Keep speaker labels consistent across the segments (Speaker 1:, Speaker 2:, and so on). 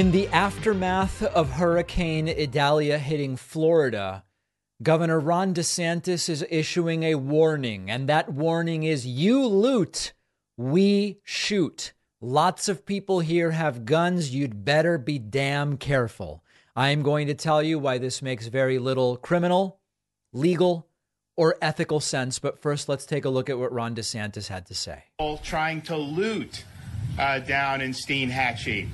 Speaker 1: In the aftermath of Hurricane Idalia hitting Florida, Governor Ron DeSantis is issuing a warning, and that warning is you loot, we shoot. Lots of people here have guns. You'd better be damn careful. I am going to tell you why this makes very little criminal, legal, or ethical sense. But first, let's take a look at what Ron DeSantis had to say.
Speaker 2: Trying to loot uh, down in Steinhatchee.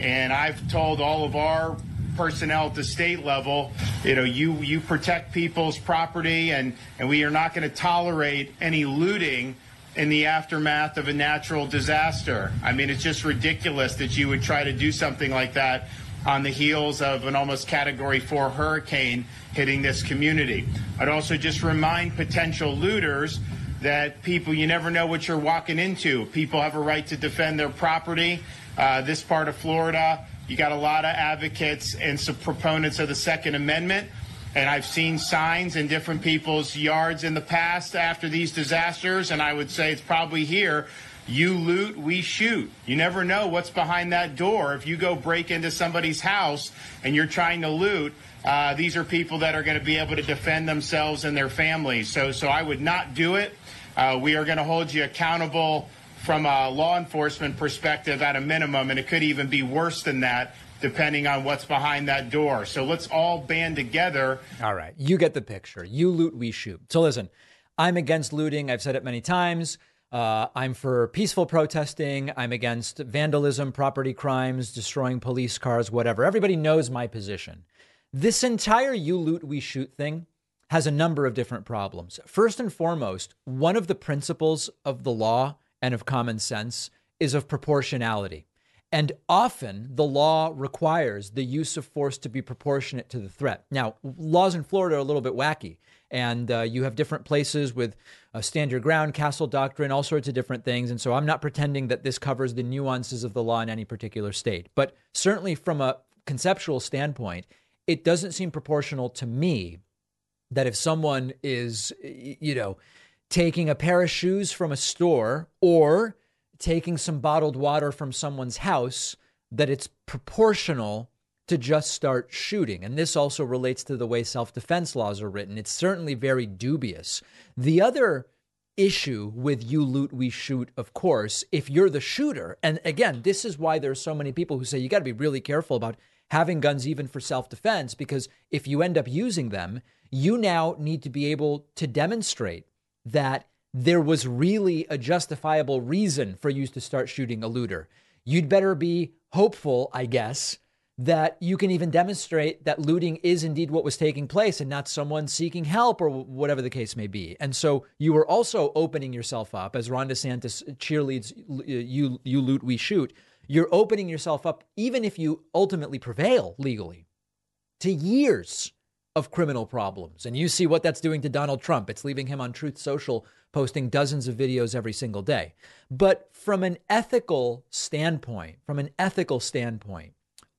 Speaker 2: And I've told all of our personnel at the state level, you know, you, you protect people's property and, and we are not going to tolerate any looting in the aftermath of a natural disaster. I mean, it's just ridiculous that you would try to do something like that on the heels of an almost category four hurricane hitting this community. I'd also just remind potential looters that people, you never know what you're walking into. People have a right to defend their property. Uh, this part of Florida, you got a lot of advocates and some proponents of the Second Amendment. And I've seen signs in different people's yards in the past after these disasters, and I would say it's probably here. You loot, we shoot. You never know what's behind that door. If you go break into somebody's house and you're trying to loot, uh, these are people that are going to be able to defend themselves and their families. So, so I would not do it. Uh, we are going to hold you accountable from a law enforcement perspective at a minimum, and it could even be worse than that depending on what's behind that door. So let's all band together.
Speaker 1: All right. You get the picture. You loot, we shoot. So listen, I'm against looting. I've said it many times. Uh, I'm for peaceful protesting. I'm against vandalism, property crimes, destroying police cars, whatever. Everybody knows my position. This entire you loot, we shoot thing has a number of different problems. First and foremost, one of the principles of the law and of common sense is of proportionality. And often the law requires the use of force to be proportionate to the threat. Now, laws in Florida are a little bit wacky, and uh, you have different places with uh, stand your ground, castle doctrine, all sorts of different things. And so I'm not pretending that this covers the nuances of the law in any particular state. But certainly from a conceptual standpoint, it doesn't seem proportional to me that if someone is, you know, taking a pair of shoes from a store or taking some bottled water from someone's house, that it's proportional to just start shooting. And this also relates to the way self defense laws are written. It's certainly very dubious. The other issue with you loot, we shoot, of course, if you're the shooter, and again, this is why there are so many people who say you got to be really careful about having guns even for self defense, because if you end up using them, you now need to be able to demonstrate that there was really a justifiable reason for you to start shooting a looter. You'd better be hopeful, I guess, that you can even demonstrate that looting is indeed what was taking place and not someone seeking help or whatever the case may be. And so you were also opening yourself up, as Ron DeSantis cheerleads uh, you, you loot, we shoot. You're opening yourself up, even if you ultimately prevail legally, to years of criminal problems. And you see what that's doing to Donald Trump. It's leaving him on Truth Social posting dozens of videos every single day. But from an ethical standpoint, from an ethical standpoint,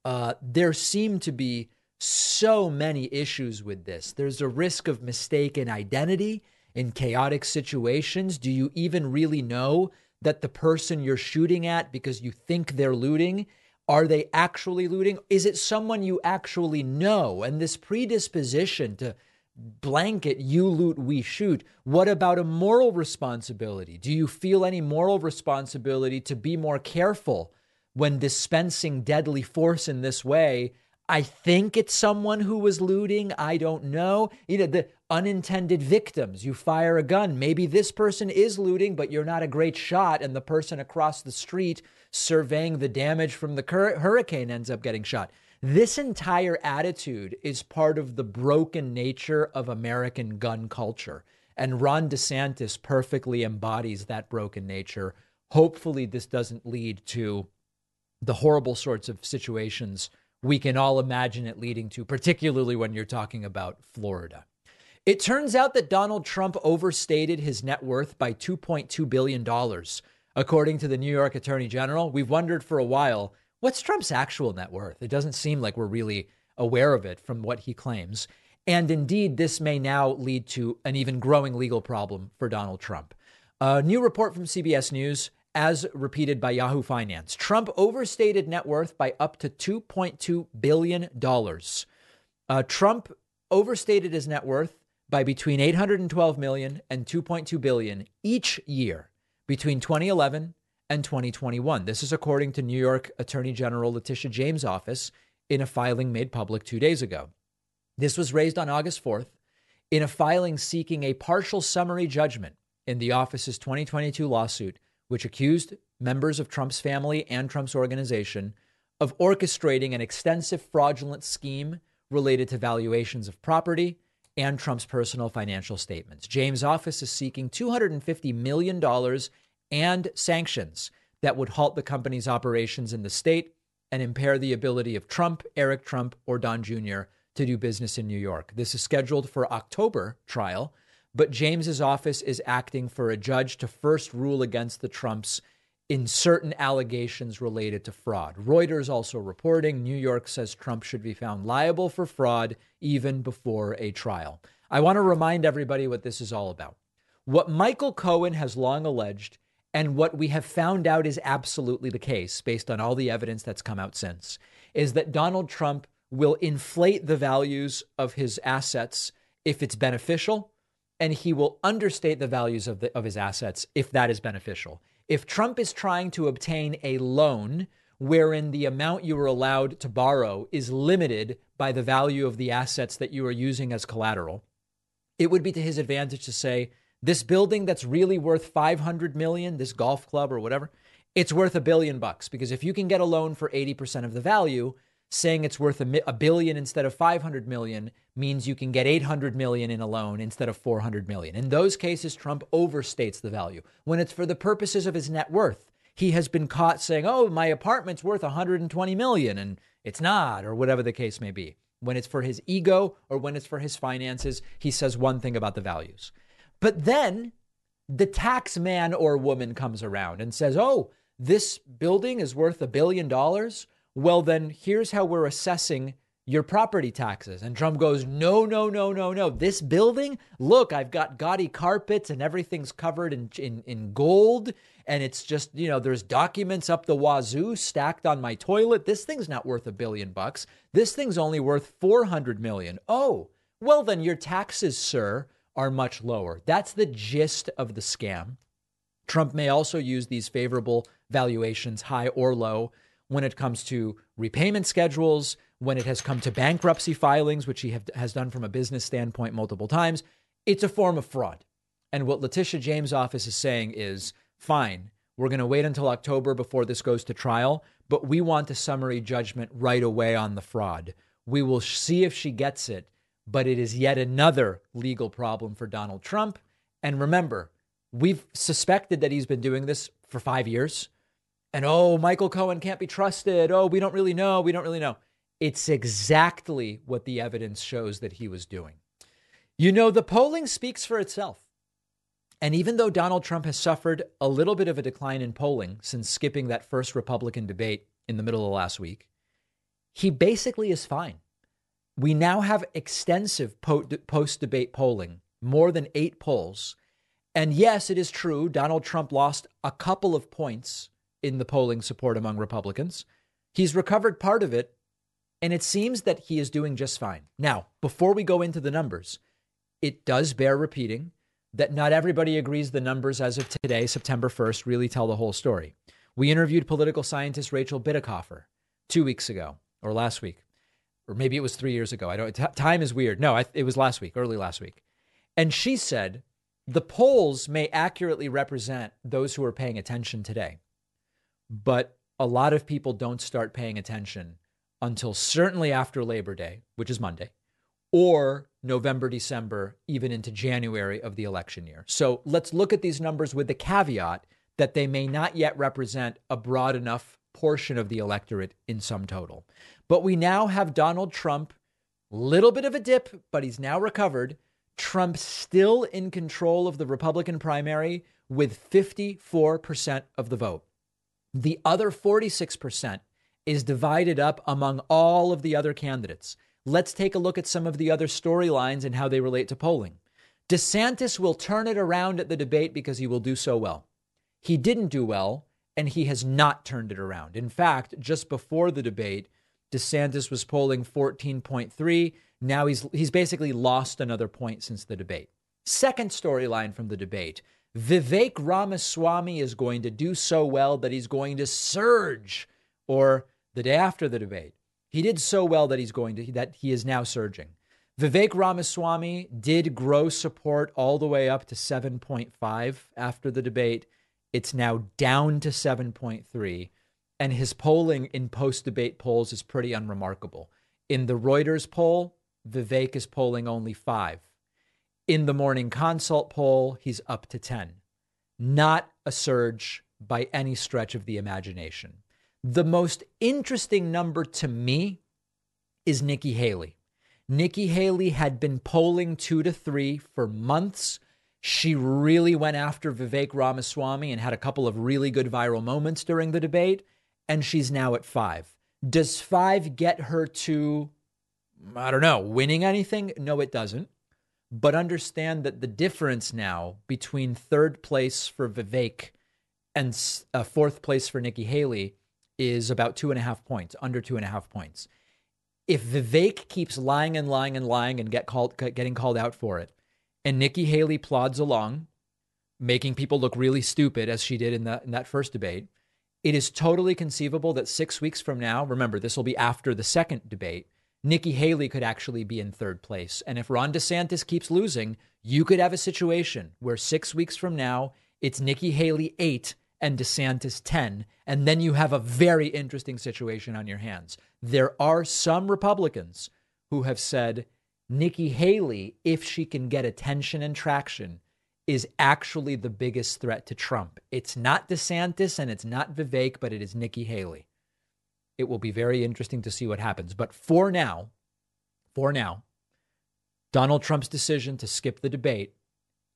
Speaker 1: uh, there seem to be so many issues with this. There's a risk of mistaken identity in chaotic situations. Do you even really know that the person you're shooting at because you think they're looting are they actually looting? Is it someone you actually know? And this predisposition to blanket you loot, we shoot. What about a moral responsibility? Do you feel any moral responsibility to be more careful when dispensing deadly force in this way? I think it's someone who was looting. I don't know. You know, the unintended victims. You fire a gun. Maybe this person is looting, but you're not a great shot, and the person across the street surveying the damage from the hurricane ends up getting shot. This entire attitude is part of the broken nature of American gun culture. And Ron DeSantis perfectly embodies that broken nature. Hopefully, this doesn't lead to the horrible sorts of situations we can all imagine it leading to, particularly when you're talking about Florida. It turns out that Donald Trump overstated his net worth by $2.2 billion. According to the New York Attorney General, we've wondered for a while what's Trump's actual net worth? It doesn't seem like we're really aware of it from what he claims. And indeed, this may now lead to an even growing legal problem for Donald Trump. A new report from CBS News as repeated by Yahoo Finance. Trump overstated net worth by up to $2.2 billion. Uh, Trump overstated his net worth by between 812 million and 2.2 billion each year between 2011 and 2021. This is according to New York Attorney General Letitia James' office in a filing made public 2 days ago. This was raised on August 4th in a filing seeking a partial summary judgment in the office's 2022 lawsuit which accused members of Trump's family and Trump's organization of orchestrating an extensive fraudulent scheme related to valuations of property and Trump's personal financial statements. James' office is seeking $250 million and sanctions that would halt the company's operations in the state and impair the ability of Trump, Eric Trump, or Don Jr. to do business in New York. This is scheduled for October trial, but James's office is acting for a judge to first rule against the Trumps in certain allegations related to fraud. Reuters also reporting New York says Trump should be found liable for fraud even before a trial. I want to remind everybody what this is all about. What Michael Cohen has long alleged and what we have found out is absolutely the case based on all the evidence that's come out since is that Donald Trump will inflate the values of his assets if it's beneficial and he will understate the values of the of his assets if that is beneficial if Trump is trying to obtain a loan wherein the amount you are allowed to borrow is limited by the value of the assets that you are using as collateral, it would be to his advantage to say, this building that's really worth 500 million, this golf club or whatever, it's worth a billion bucks because if you can get a loan for 80% of the value, saying it's worth a, a, billion instead of 500 million means you can get 800 million in a loan instead of 400 million. In those cases, Trump overstates the value. When it's for the purposes of his net worth, he has been caught saying, "Oh, my apartment's worth 120 million," and it's not, or whatever the case may be. When it's for his ego or when it's for his finances, he says one thing about the values. But then the tax man or woman comes around and says, "Oh, this building is worth a billion dollars." Well, then here's how we're assessing your property taxes. And Trump goes, no, no, no, no, no. This building, look, I've got gaudy carpets and everything's covered in, in, in gold. And it's just, you know, there's documents up the wazoo stacked on my toilet. This thing's not worth a billion bucks. This thing's only worth 400 million. Oh, well, then your taxes, sir, are much lower. That's the gist of the scam. Trump may also use these favorable valuations, high or low, when it comes to repayment schedules, when it has come to bankruptcy filings, which he have, has done from a business standpoint multiple times. It's a form of fraud. And what Letitia James' office is saying is fine, we're going to wait until October before this goes to trial, but we want a summary judgment right away on the fraud. We will see if she gets it, but it is yet another legal problem for Donald Trump. And remember, we've suspected that he's been doing this for five years and oh, Michael Cohen can't be trusted. Oh, we don't really know. We don't really know. It's exactly what the evidence shows that he was doing. You know, the polling speaks for itself. And even though Donald Trump has suffered a little bit of a decline in polling since skipping that first Republican debate in the middle of last week, he basically is fine. We now have extensive post debate polling, more than eight polls. And yes, it is true, Donald Trump lost a couple of points in the polling support among Republicans. He's recovered part of it, and it seems that he is doing just fine. Now, before we go into the numbers, it does bear repeating that not everybody agrees the numbers as of today, September 1st, really tell the whole story. We interviewed political scientist Rachel Bitecofer two weeks ago, or last week, or maybe it was three years ago. I don't. T- time is weird. No, I, it was last week, early last week, and she said the polls may accurately represent those who are paying attention today but a lot of people don't start paying attention until certainly after Labor Day, which is Monday, or November, December, even into January of the election year. So let's look at these numbers with the caveat that they may not yet represent a broad enough portion of the electorate in sum total. But we now have Donald Trump, little bit of a dip, but he's now recovered. Trump still in control of the Republican primary with 54% of the vote. The other 46% is divided up among all of the other candidates. Let's take a look at some of the other storylines and how they relate to polling. DeSantis will turn it around at the debate because he will do so well. He didn't do well, and he has not turned it around. In fact, just before the debate, DeSantis was polling 14.3. Now he's he's basically lost another point since the debate. Second storyline from the debate. Vivek Ramaswamy is going to do so well that he's going to surge or the day after the debate. He did so well that he's going to that he is now surging. Vivek Ramaswamy did grow support all the way up to 7.5 after the debate. It's now down to 7.3 and his polling in post-debate polls is pretty unremarkable. In the Reuters poll, Vivek is polling only 5. In the morning consult poll, he's up to 10. Not a surge by any stretch of the imagination. The most interesting number to me is Nikki Haley. Nikki Haley had been polling two to three for months. She really went after Vivek Ramaswamy and had a couple of really good viral moments during the debate, and she's now at five. Does five get her to, I don't know, winning anything? No, it doesn't. But understand that the difference now between third place for Vivek and uh, fourth place for Nikki Haley is about two and a half points, under two and a half points. If Vivek keeps lying and lying and lying and get called, getting called out for it, and Nikki Haley plods along, making people look really stupid as she did in, the, in that first debate, it is totally conceivable that six weeks from now, remember, this will be after the second debate, Nikki Haley could actually be in third place. And if Ron DeSantis keeps losing, you could have a situation where six weeks from now, it's Nikki Haley eight and DeSantis 10. And then you have a very interesting situation on your hands. There are some Republicans who have said Nikki Haley, if she can get attention and traction, is actually the biggest threat to Trump. It's not DeSantis and it's not Vivek, but it is Nikki Haley. It will be very interesting to see what happens. But for now, for now, Donald Trump's decision to skip the debate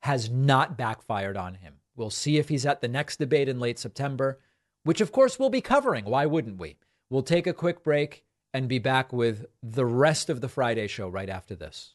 Speaker 1: has not backfired on him. We'll see if he's at the next debate in late September, which of course we'll be covering. Why wouldn't we? We'll take a quick break and be back with the rest of the Friday show right after this.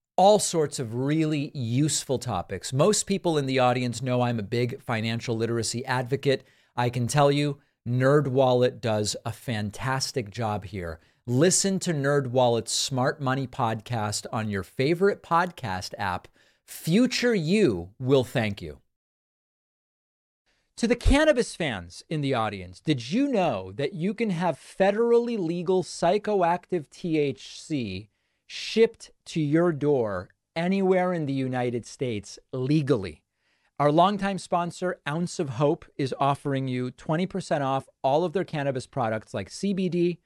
Speaker 1: All sorts of really useful topics. Most people in the audience know I'm a big financial literacy advocate. I can tell you, NerdWallet does a fantastic job here. Listen to NerdWallet's Smart Money podcast on your favorite podcast app. Future you will thank you. To the cannabis fans in the audience, did you know that you can have federally legal psychoactive THC shipped to your door anywhere in the United States legally? Our longtime sponsor, Ounce of Hope, is offering you 20% off all of their cannabis products like CBD,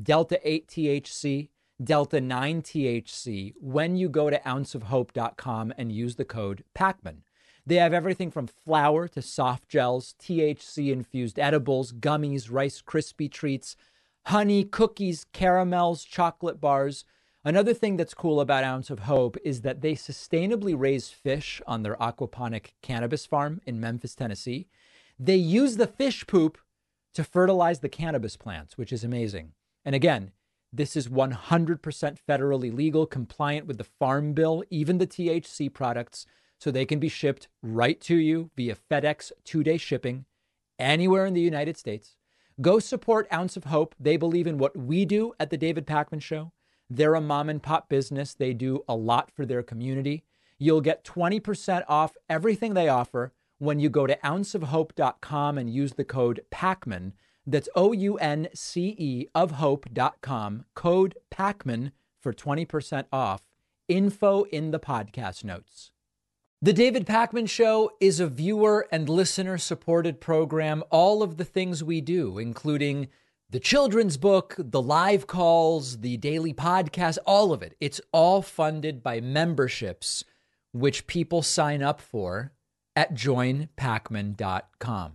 Speaker 1: Delta 8 THC, Delta 9 THC when you go to ounceofhope.com and use the code PAKMAN. They have everything from flour to soft gels, THC infused edibles, gummies, Rice Krispie treats, honey, cookies, caramels, chocolate bars. Another thing that's cool about Ounce of Hope is that they sustainably raise fish on their aquaponic cannabis farm in Memphis, Tennessee. They use the fish poop to fertilize the cannabis plants, which is amazing. And again, this is 100% federally legal, compliant with the Farm Bill, even the THC products so they can be shipped right to you via FedEx two day shipping anywhere in the United States. Go support Ounce of Hope. They believe in what we do at The David Pakman Show. They're a mom and pop business, they do a lot for their community. You'll get 20% off everything they offer when you go to ounceofhope.com and use the code PAKMAN. That's O U N C E of hope.com, code PAKMAN for 20% off. Info in the podcast notes. The David Pakman Show is a viewer and listener supported program. All of the things we do, including the children's book, the live calls, the daily podcast, all of it, it's all funded by memberships, which people sign up for at joinpakman.com.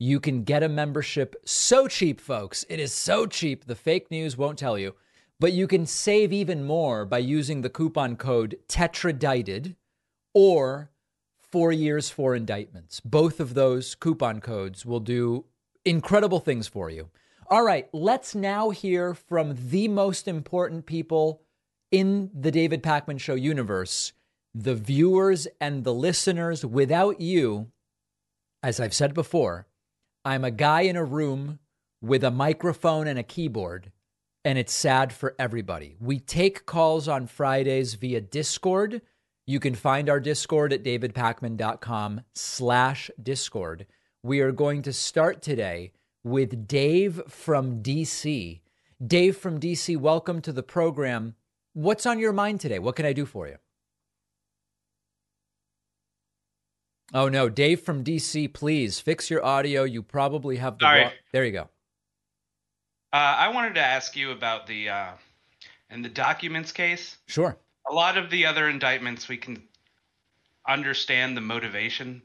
Speaker 1: you can get a membership so cheap, folks. It is so cheap, the fake news won't tell you. But you can save even more by using the coupon code TETRADITED or four years for indictments. Both of those coupon codes will do incredible things for you. All right, let's now hear from the most important people in the David Pakman Show universe the viewers and the listeners. Without you, as I've said before, I'm a guy in a room with a microphone and a keyboard, and it's sad for everybody. We take calls on Fridays via Discord. You can find our Discord at davidpakman.com slash Discord. We are going to start today with Dave from DC. Dave from DC, welcome to the program. What's on your mind today? What can I do for you? Oh no, Dave from DC, please fix your audio. You probably have the
Speaker 3: Sorry.
Speaker 1: there you go.
Speaker 3: Uh, I wanted to ask you about the uh, in the documents case.
Speaker 1: Sure.
Speaker 3: A lot of the other indictments, we can understand the motivation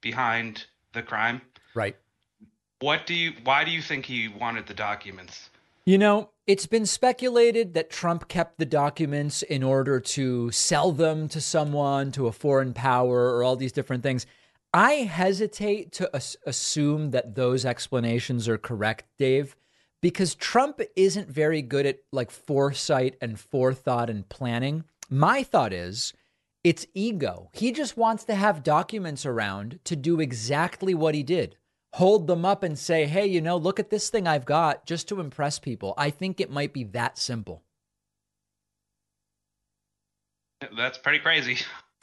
Speaker 3: behind the crime.
Speaker 1: Right.
Speaker 3: What do you? Why do you think he wanted the documents?
Speaker 1: You know, it's been speculated that Trump kept the documents in order to sell them to someone, to a foreign power, or all these different things. I hesitate to as- assume that those explanations are correct, Dave, because Trump isn't very good at like foresight and forethought and planning. My thought is it's ego. He just wants to have documents around to do exactly what he did hold them up and say, hey, you know, look at this thing I've got just to impress people. I think it might be that simple.
Speaker 3: That's pretty crazy.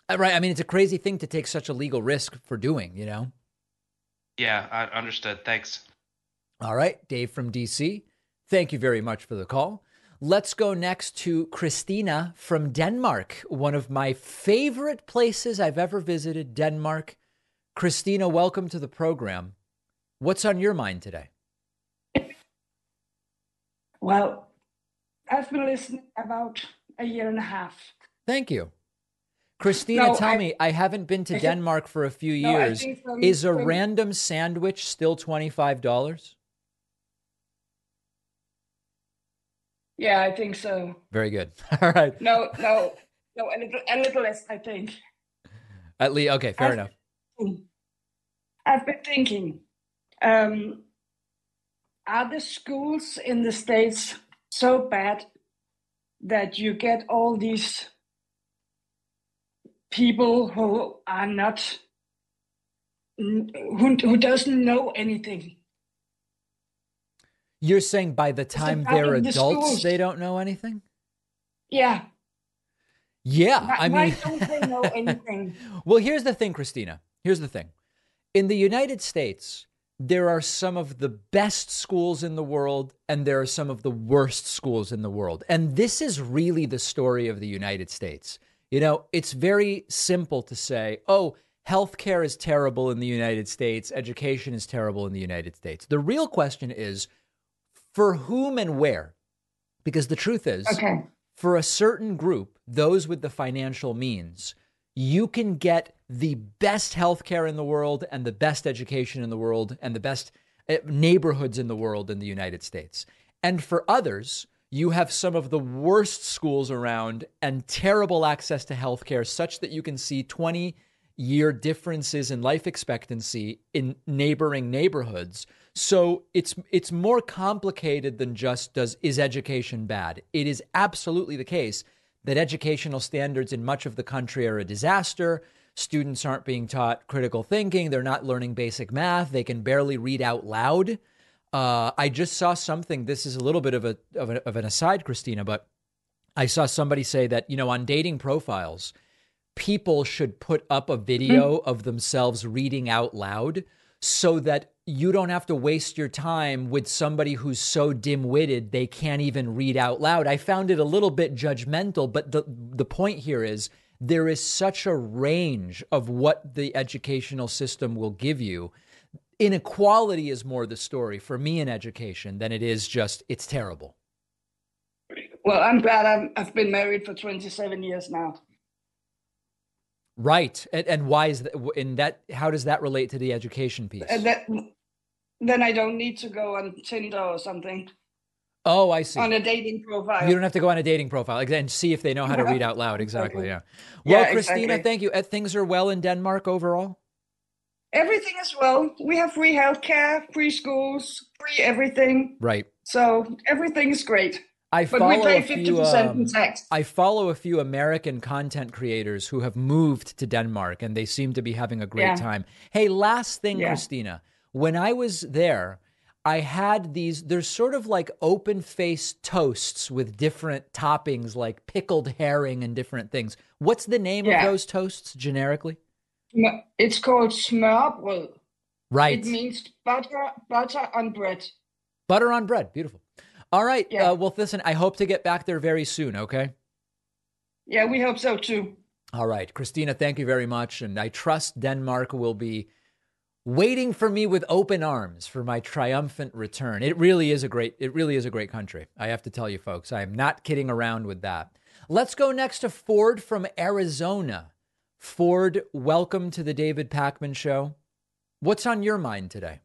Speaker 1: Uh, Right. I mean, it's a crazy thing to take such a legal risk for doing, you know?
Speaker 3: Yeah, I understood. Thanks.
Speaker 1: All right. Dave from DC, thank you very much for the call. Let's go next to Christina from Denmark, one of my favorite places I've ever visited, Denmark. Christina, welcome to the program. What's on your mind today?
Speaker 4: Well, I've been listening about a year and a half.
Speaker 1: Thank you. Christina,
Speaker 4: No,
Speaker 1: tell
Speaker 4: I-
Speaker 1: me, I haven't been to
Speaker 4: I think-
Speaker 1: Denmark for a few years.
Speaker 4: from-
Speaker 1: Is a
Speaker 4: from-
Speaker 1: random sandwich still $25?
Speaker 4: Yeah, I think so.
Speaker 1: Very good. All right.
Speaker 4: No, no, no, a little, a little less, I think.
Speaker 1: At least, okay, fair
Speaker 4: I've-
Speaker 1: enough.
Speaker 4: I've been thinking, um, are the schools in the States so bad that you get all these people who are not, who, who doesn't know anything?
Speaker 1: You're saying by the time they're
Speaker 4: the
Speaker 1: adults,
Speaker 4: schools.
Speaker 1: they don't know anything?
Speaker 4: Yeah,
Speaker 1: Yeah.
Speaker 4: why,
Speaker 1: I
Speaker 4: why
Speaker 1: mean,
Speaker 4: don't they know anything?
Speaker 1: well, here's the thing, Christina. Here's the thing. In the United States, there are some of the best schools in the world, and there are some of the worst schools in the world. And this is really the story of the United States. You know, it's very simple to say, oh, healthcare is terrible in the United States, education is terrible in the United States. The real question is for whom and where? Because the truth is,
Speaker 4: Okay.
Speaker 1: for a certain group, those with the financial means, you can get the best healthcare in the world and the best education in the world and the best uh, neighborhoods in the world in the United States. And for others, you have some of the worst schools around and terrible access to healthcare, such that you can see 20 year differences in life expectancy in neighboring neighborhoods. So it's it's more complicated than just does is education bad. It is absolutely the case that educational standards in much of the country are a disaster. Students aren't being taught critical thinking. They're not learning basic math. They can barely read out loud. Uh, I just saw something. This is a little bit of a, of a of an aside, Christina, but I saw somebody say that you know on dating profiles, people should put up a video of themselves reading out loud so that you don't have to waste your time with somebody who's so dim-witted they can't even read out loud. I found it a little bit judgmental, but the the point here is there is such a range of what the educational system will give you. Inequality is more the story for me in education than it is just it's terrible.
Speaker 4: Well, I'm glad I'm, I've been married for 27 years now.
Speaker 1: Right. And, and why is that in that how does that relate to the education piece?
Speaker 4: And that, then I don't need to go on Tinder or something
Speaker 1: Oh, I see.
Speaker 4: on a dating profile.
Speaker 1: You don't have to go on a dating profile and see if they know how to read out loud. Exactly.
Speaker 4: Exactly.
Speaker 1: Yeah. Well,
Speaker 4: Yeah,
Speaker 1: Christina,
Speaker 4: exactly.
Speaker 1: thank you. Uh, Things are well in Denmark overall.
Speaker 4: Everything is well. We have free healthcare, free schools, free everything.
Speaker 1: Right.
Speaker 4: So everything is great.
Speaker 1: I
Speaker 4: But
Speaker 1: follow
Speaker 4: we pay
Speaker 1: a
Speaker 4: fifty
Speaker 1: few.
Speaker 4: percent
Speaker 1: um,
Speaker 4: in tax.
Speaker 1: I follow a few American content creators who have moved to Denmark and they seem to be having a great
Speaker 4: Yeah.
Speaker 1: time. Hey, last thing,
Speaker 4: Yeah.
Speaker 1: Christina. When I was there, I had these, there's sort of like open faced toasts with different toppings like pickled herring and different things. What's the name of those toasts generically?
Speaker 4: It's called smørbrød.
Speaker 1: Right.
Speaker 4: It means butter butter on bread.
Speaker 1: Butter on bread. Beautiful. All right.
Speaker 4: Yeah.
Speaker 1: Uh, well, listen, I hope to get back there very soon. Okay.
Speaker 4: Yeah, we hope so too.
Speaker 1: All right. Christina, thank you very much. And I trust Denmark will be waiting for me with open arms for my triumphant return. It really is a great, it really is a great country. I have to tell you folks, I am not kidding around with that. Let's go next to Ford from Arizona. Ford, welcome to the David Pakman show. What's on your mind today?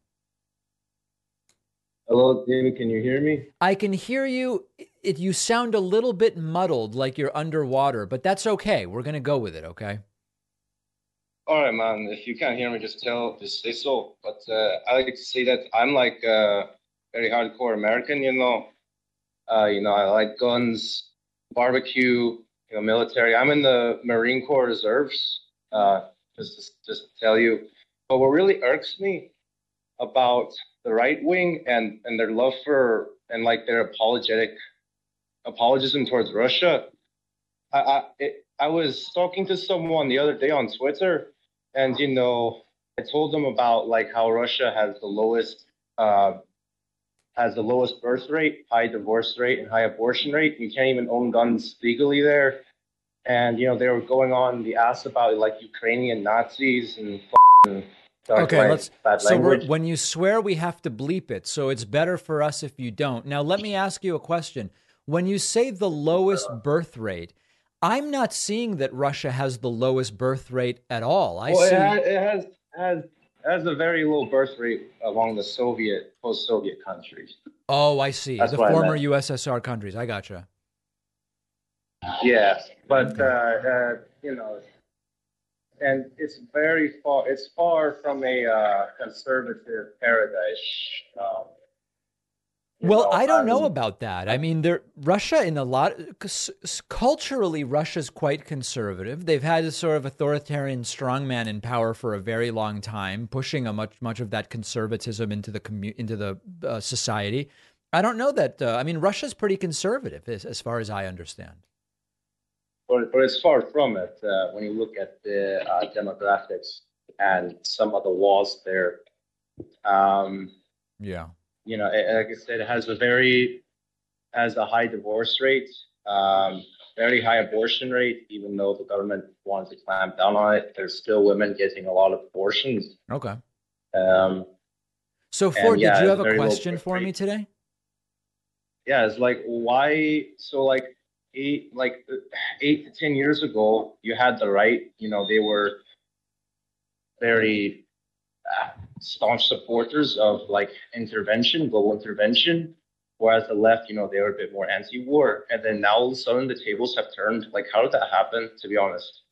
Speaker 5: Hello, David. Can you hear me?
Speaker 1: I can hear you. It, you sound a little bit muddled, like you're underwater, but that's okay. We're going to go with it, okay?
Speaker 5: All right, man. If you can't hear me, just tell, just say so. But uh, I like to say that I'm like a very hardcore American. You know, uh, you know, I like guns, barbecue, you know, military. I'm in the Marine Corps Reserves. Uh, just, just, just to tell you. But what really irks me about the right wing and and their love for and like their apologetic apologism towards Russia. I I, it, I was talking to someone the other day on Twitter, and you know, I told them about like how Russia has the lowest uh, has the lowest birth rate, high divorce rate, and high abortion rate. You can't even own guns legally there. And you know, they were going on the ass about like Ukrainian Nazis and f***ing dark
Speaker 1: Okay, let's. So we're, when you swear, we have to bleep it. So it's better for us if you don't. Now, let me ask you a question. When you say the lowest birth rate, I'm not seeing that Russia has the lowest birth rate at all. I
Speaker 5: well,
Speaker 1: see.
Speaker 5: it has, it has has has a very low birth rate among the Soviet post-Soviet countries.
Speaker 1: oh, I see.
Speaker 5: That's
Speaker 1: the former. USSR countries. I gotcha.
Speaker 5: Yeah, but uh, uh, you know, and it's very far. It's far from a uh, conservative paradise. Um,
Speaker 1: Well,
Speaker 5: know,
Speaker 1: I don't know
Speaker 5: um,
Speaker 1: about that. I mean, there Russia in a lot culturally Russia's quite conservative. They've had a sort of authoritarian strongman in power for a very long time, pushing a much much of that conservatism into the commu- into the uh, society. I don't know that. Uh, I mean, Russia's pretty conservative as, as far as I understand.
Speaker 5: But, but it's far from it uh, when you look at the uh, demographics and some of the laws there. Um,
Speaker 1: Yeah.
Speaker 5: you know, it, like I said, it has a very has a high divorce rate, um, very high abortion rate. Even though the government wants to clamp down on it, there's still women getting a lot of abortions.
Speaker 1: Okay.
Speaker 5: Um,
Speaker 1: So Ford,
Speaker 5: yeah,
Speaker 1: did you have a question for me today?
Speaker 5: yeah, it's like why? So like eight, like eight to ten years ago, you had the right. You know, they were very uh, staunch supporters of like intervention, global intervention. Whereas the left, you know, they were a bit more anti-war, and then now all of a sudden the tables have turned. Like, how did that happen? To be honest,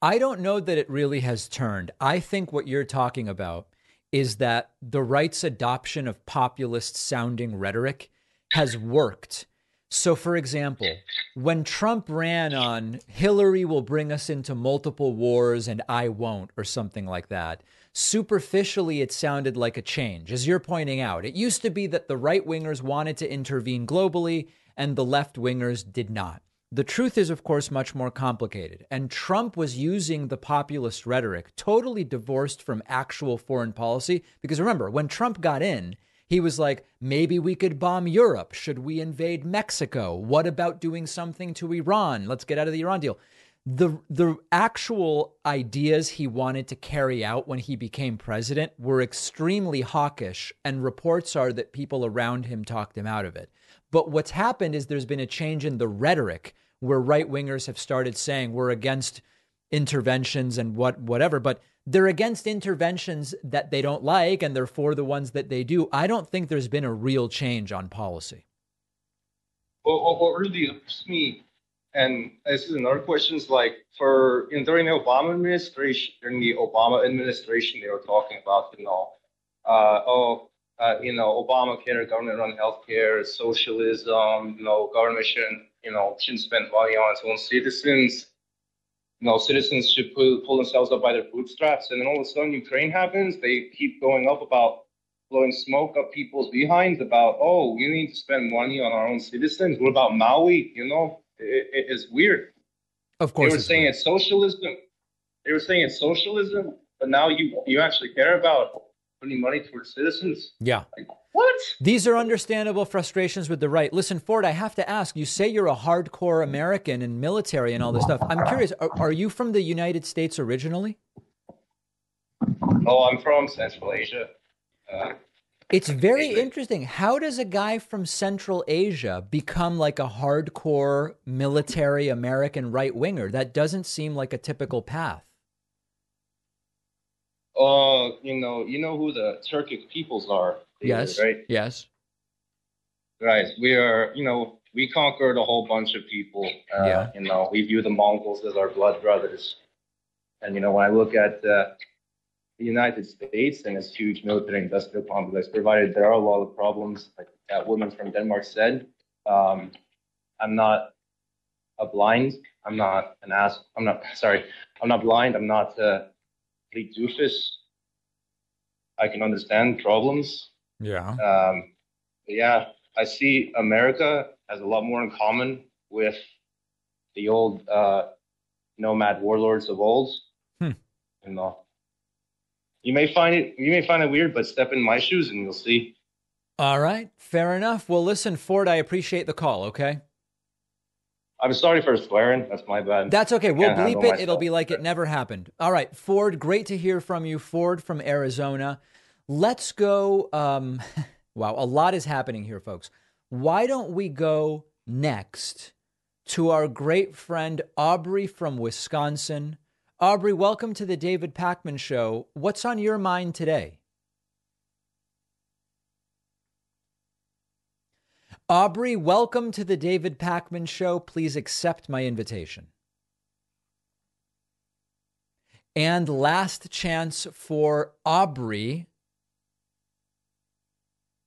Speaker 1: I don't know that it really has turned. I think what you're talking about is that the right's adoption of populist sounding rhetoric has worked. So, for example, when Trump ran on Hillary will bring us into multiple wars and I won't, or something like that, superficially it sounded like a change. As you're pointing out, it used to be that the right wingers wanted to intervene globally and the left wingers did not. The truth is, of course, much more complicated. And Trump was using the populist rhetoric totally divorced from actual foreign policy. Because remember, when Trump got in, he was like, maybe we could bomb Europe. Should we invade Mexico? What about doing something to Iran? Let's get out of the Iran deal. The, the actual ideas he wanted to carry out when he became president were extremely hawkish, and reports are that people around him talked him out of it. But what's happened is there's been a change in the rhetoric where right wingers have started saying we're against interventions and what whatever, but they're against interventions that they don't like and they're for the ones that they do. I don't think there's been a real change on policy.
Speaker 5: Well, what really upsets me, and this is another question, is like for during the Obama administration, during the Obama administration, they were talking about you know, uh, oh, uh, you know, Obamacare, government run healthcare, socialism, you know, government shouldn't, you know, shouldn't spend money on its own citizens. You know, citizens should pull, pull themselves up by their bootstraps. And then all of a sudden, Ukraine happens. They keep going up about blowing smoke up people's behinds about, oh, we need to spend money on our own citizens. What about Maui? You know, it, it, it's weird.
Speaker 1: Of course,
Speaker 5: they were saying weird. it's socialism. They were saying it's socialism, but now you you actually care about putting money towards citizens.
Speaker 1: Yeah.
Speaker 5: Like, what?
Speaker 1: These are understandable frustrations with the right. Listen, Ford, I have to ask. You say you're a hardcore American and military and all this stuff. I'm curious. Are, are you from the United States originally?
Speaker 5: Oh, I'm from Central Asia. Uh,
Speaker 1: it's very interesting. How does a guy from Central Asia become like a hardcore military American right winger? That doesn't seem like a typical path.
Speaker 5: Uh, you know, you know who the Turkic peoples are.
Speaker 1: Yes.
Speaker 5: Right.
Speaker 1: Yes.
Speaker 5: Right. We are. You know, we conquered a whole bunch of people. Uh,
Speaker 1: yeah.
Speaker 5: You know, we view the Mongols as our blood brothers. And you know, when I look at uh, the United States and its huge military industrial complex, provided there are a lot of problems, like that woman from Denmark said, um, I'm not a blind. I'm not an ass. I'm not sorry. I'm not blind. I'm not. Uh, doofus. I can understand problems.
Speaker 1: Yeah.
Speaker 5: Um, yeah, I see America has a lot more in common with the old uh, nomad warlords of old.
Speaker 1: Hmm.
Speaker 5: You know, you may find it you may find it weird, but step in my shoes and you'll see.
Speaker 1: All right, fair enough. Well, listen, Ford, I appreciate the call. Okay.
Speaker 5: I'm sorry for swearing. That's my bad.
Speaker 1: That's okay. We'll bleep it. Myself. It'll be like it never happened. All right, Ford. Great to hear from you, Ford from Arizona. Let's go. Um, wow, a lot is happening here, folks. Why don't we go next to our great friend Aubrey from Wisconsin? Aubrey, welcome to the David Pakman Show. What's on your mind today? Aubrey, welcome to the David Pakman Show. Please accept my invitation. And last chance for Aubrey.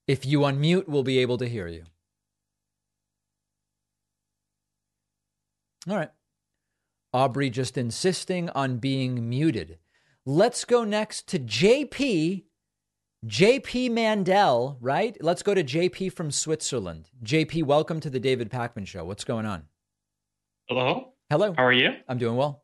Speaker 1: If you unmute, we'll be able to hear you. All right. Aubrey just insisting on being muted. Let's go next to JP JP Mandel, right? Let's go to JP from Switzerland. JP, welcome to the David Pakman Show. What's going on?
Speaker 6: Hello.
Speaker 1: Hello.
Speaker 6: How are you?
Speaker 1: I'm doing well.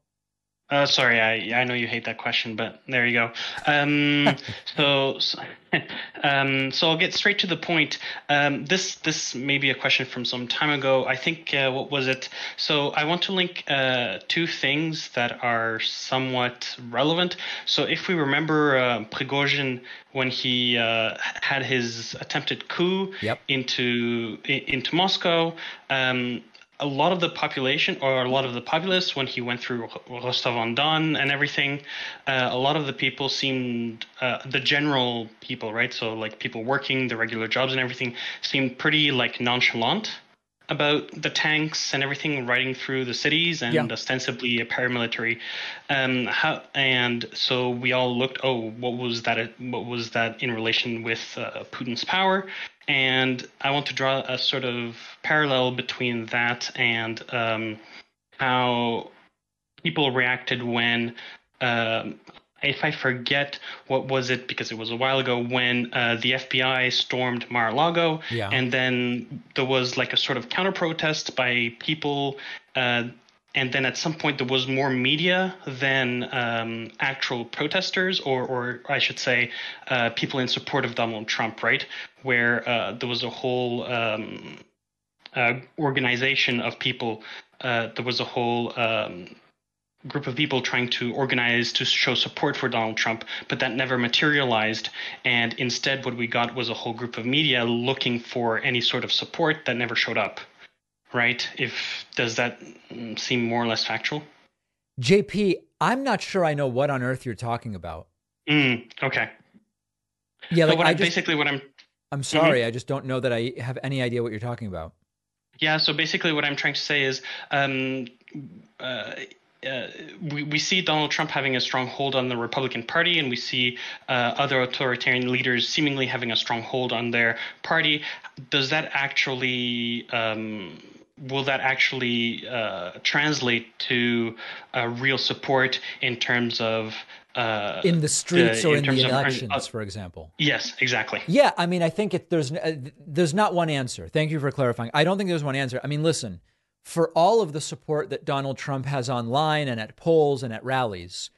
Speaker 6: Uh, sorry, I I know you hate that question, but there you go. Um, so, so, um, so I'll get straight to the point. Um, this this may be a question from some time ago. I think uh, what was it? So I want to link uh, two things that are somewhat relevant. So if we remember uh, Prigozhin when he uh, had his attempted coup
Speaker 1: yep.
Speaker 6: into into Moscow. Um, a lot of the population or a lot of the populace when he went through Rostov on Don and everything, uh, a lot of the people seemed uh, the general people, right? So like people working the regular jobs and everything seemed pretty like nonchalant about the tanks and everything riding through the cities and
Speaker 1: Yeah.
Speaker 6: ostensibly a paramilitary. Um, how, and so we all looked. Oh, what was that? What was that in relation with uh, Putin's power? And I want to draw a sort of parallel between that and um, how people reacted when. Um, if I forget what was it because it was a while ago when uh, the FBI stormed Mar-a-Lago,
Speaker 1: Yeah.
Speaker 6: and then there was like a sort of counter protest by people, uh, and then at some point there was more media than um, actual protesters, or, or I should say, uh, people in support of Donald Trump, right? Where uh, there was a whole um, uh, organization of people. Uh, there was a whole um, group of people trying to organize to show support for Donald Trump, but that never materialized. And instead, what we got was a whole group of media looking for any sort of support that never showed up. Right? If does that seem more or less factual?
Speaker 1: JP, I'm not sure I know what on earth you're talking about.
Speaker 6: Mm, okay.
Speaker 1: Yeah, like
Speaker 6: so what
Speaker 1: I just,
Speaker 6: basically what I'm
Speaker 1: I'm sorry, I just don't know that I have any idea what you're talking about.
Speaker 6: Yeah, so basically, what I'm trying to say is, um, uh, uh, we, we see Donald Trump having a strong hold on the Republican Party, and we see uh, other authoritarian leaders seemingly having a strong hold on their party. Does that actually um, will that actually uh, translate to real support in terms of uh,
Speaker 1: in the streets
Speaker 6: the,
Speaker 1: or
Speaker 6: in
Speaker 1: in the
Speaker 6: of-
Speaker 1: elections,
Speaker 6: uh,
Speaker 1: for example?
Speaker 6: yes, exactly.
Speaker 1: Yeah, I mean, I think it, there's uh, there's not one answer. Thank you for clarifying. I don't think there's one answer. I mean, listen, for all of the support that Donald Trump has online and at polls and at rallies,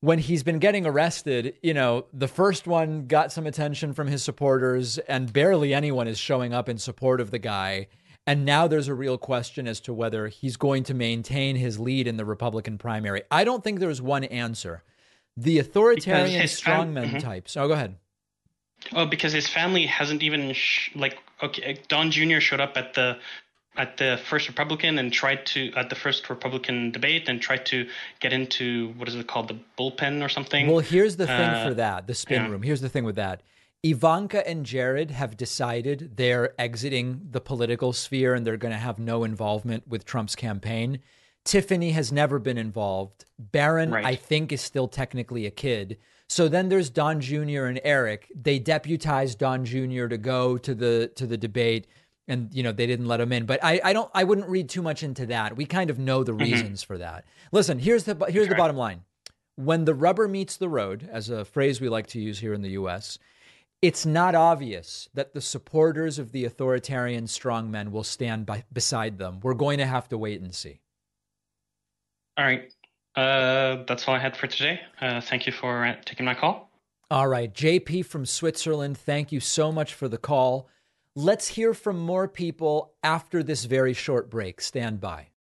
Speaker 1: when he's been getting arrested, you know, the first one got some attention from his supporters, and barely anyone is showing up in support of the guy. And now there's a real question as to whether he's going to maintain his lead in the Republican primary. I don't think there's one answer. The authoritarian strongmen
Speaker 6: mhm.
Speaker 1: types. Oh, go ahead.
Speaker 6: Oh, because his family hasn't even sh- like okay. Don Jr. showed up at the at the first Republican and tried to at the first Republican debate and tried to get into what is it called the bullpen or something.
Speaker 1: Well, here's the thing
Speaker 6: Uh,
Speaker 1: for that the spin
Speaker 6: yeah.
Speaker 1: room. Here's the thing with that. Ivanka and Jared have decided they're exiting the political sphere and they're going to have no involvement with Trump's campaign. Tiffany has never been involved. Barron,
Speaker 6: Right.
Speaker 1: I think, is still technically a kid. So then there's Don Jr. and Eric. They deputized Don Jr. to go to the to the debate, and you know they didn't let him in. But I, I don't I wouldn't read too much into that. We kind of know the mm-hmm. reasons for that. Listen, here's the here's the
Speaker 6: Okay.
Speaker 1: bottom line when the rubber meets the road, as a phrase we like to use here in the US, it's not obvious that the supporters of the authoritarian strongmen will stand by, beside them. We're going to have to wait and see.
Speaker 6: All right, uh, that's all I had for today. Uh, thank you for uh, taking my call.
Speaker 1: All right, JP from Switzerland, thank you so much for the call. Let's hear from more people after this very short break. Stand by.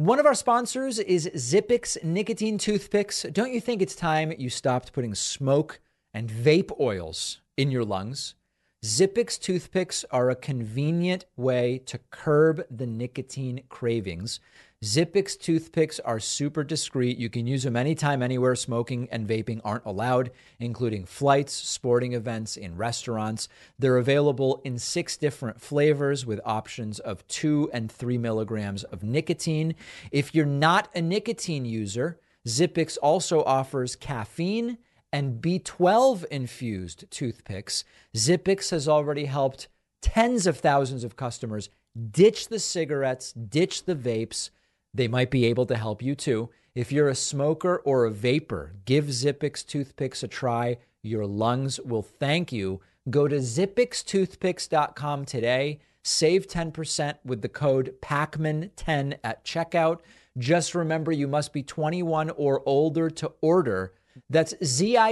Speaker 1: One of our sponsors is Zippix nicotine toothpicks. Don't you think it's time you stopped putting smoke and vape oils in your lungs? Zippix toothpicks are a convenient way to curb the nicotine cravings. Zippix toothpicks are super discreet. You can use them anytime, anywhere smoking and vaping aren't allowed, including flights, sporting events, in restaurants. They're available in six different flavors with options of two and three milligrams of nicotine. If you're not a nicotine user, Zippix also offers caffeine and B12 infused toothpicks. Zippix has already helped tens of thousands of customers ditch the cigarettes, ditch the vapes. They might be able to help you too. If you're a smoker or a vapor, give Zippix toothpicks a try. Your lungs will thank you. Go to zippixtoothpicks.com today. Save 10% with the code PAKMAN10 at checkout. Just remember you must be 21 or older to order. That's Z-I-P-P-I-X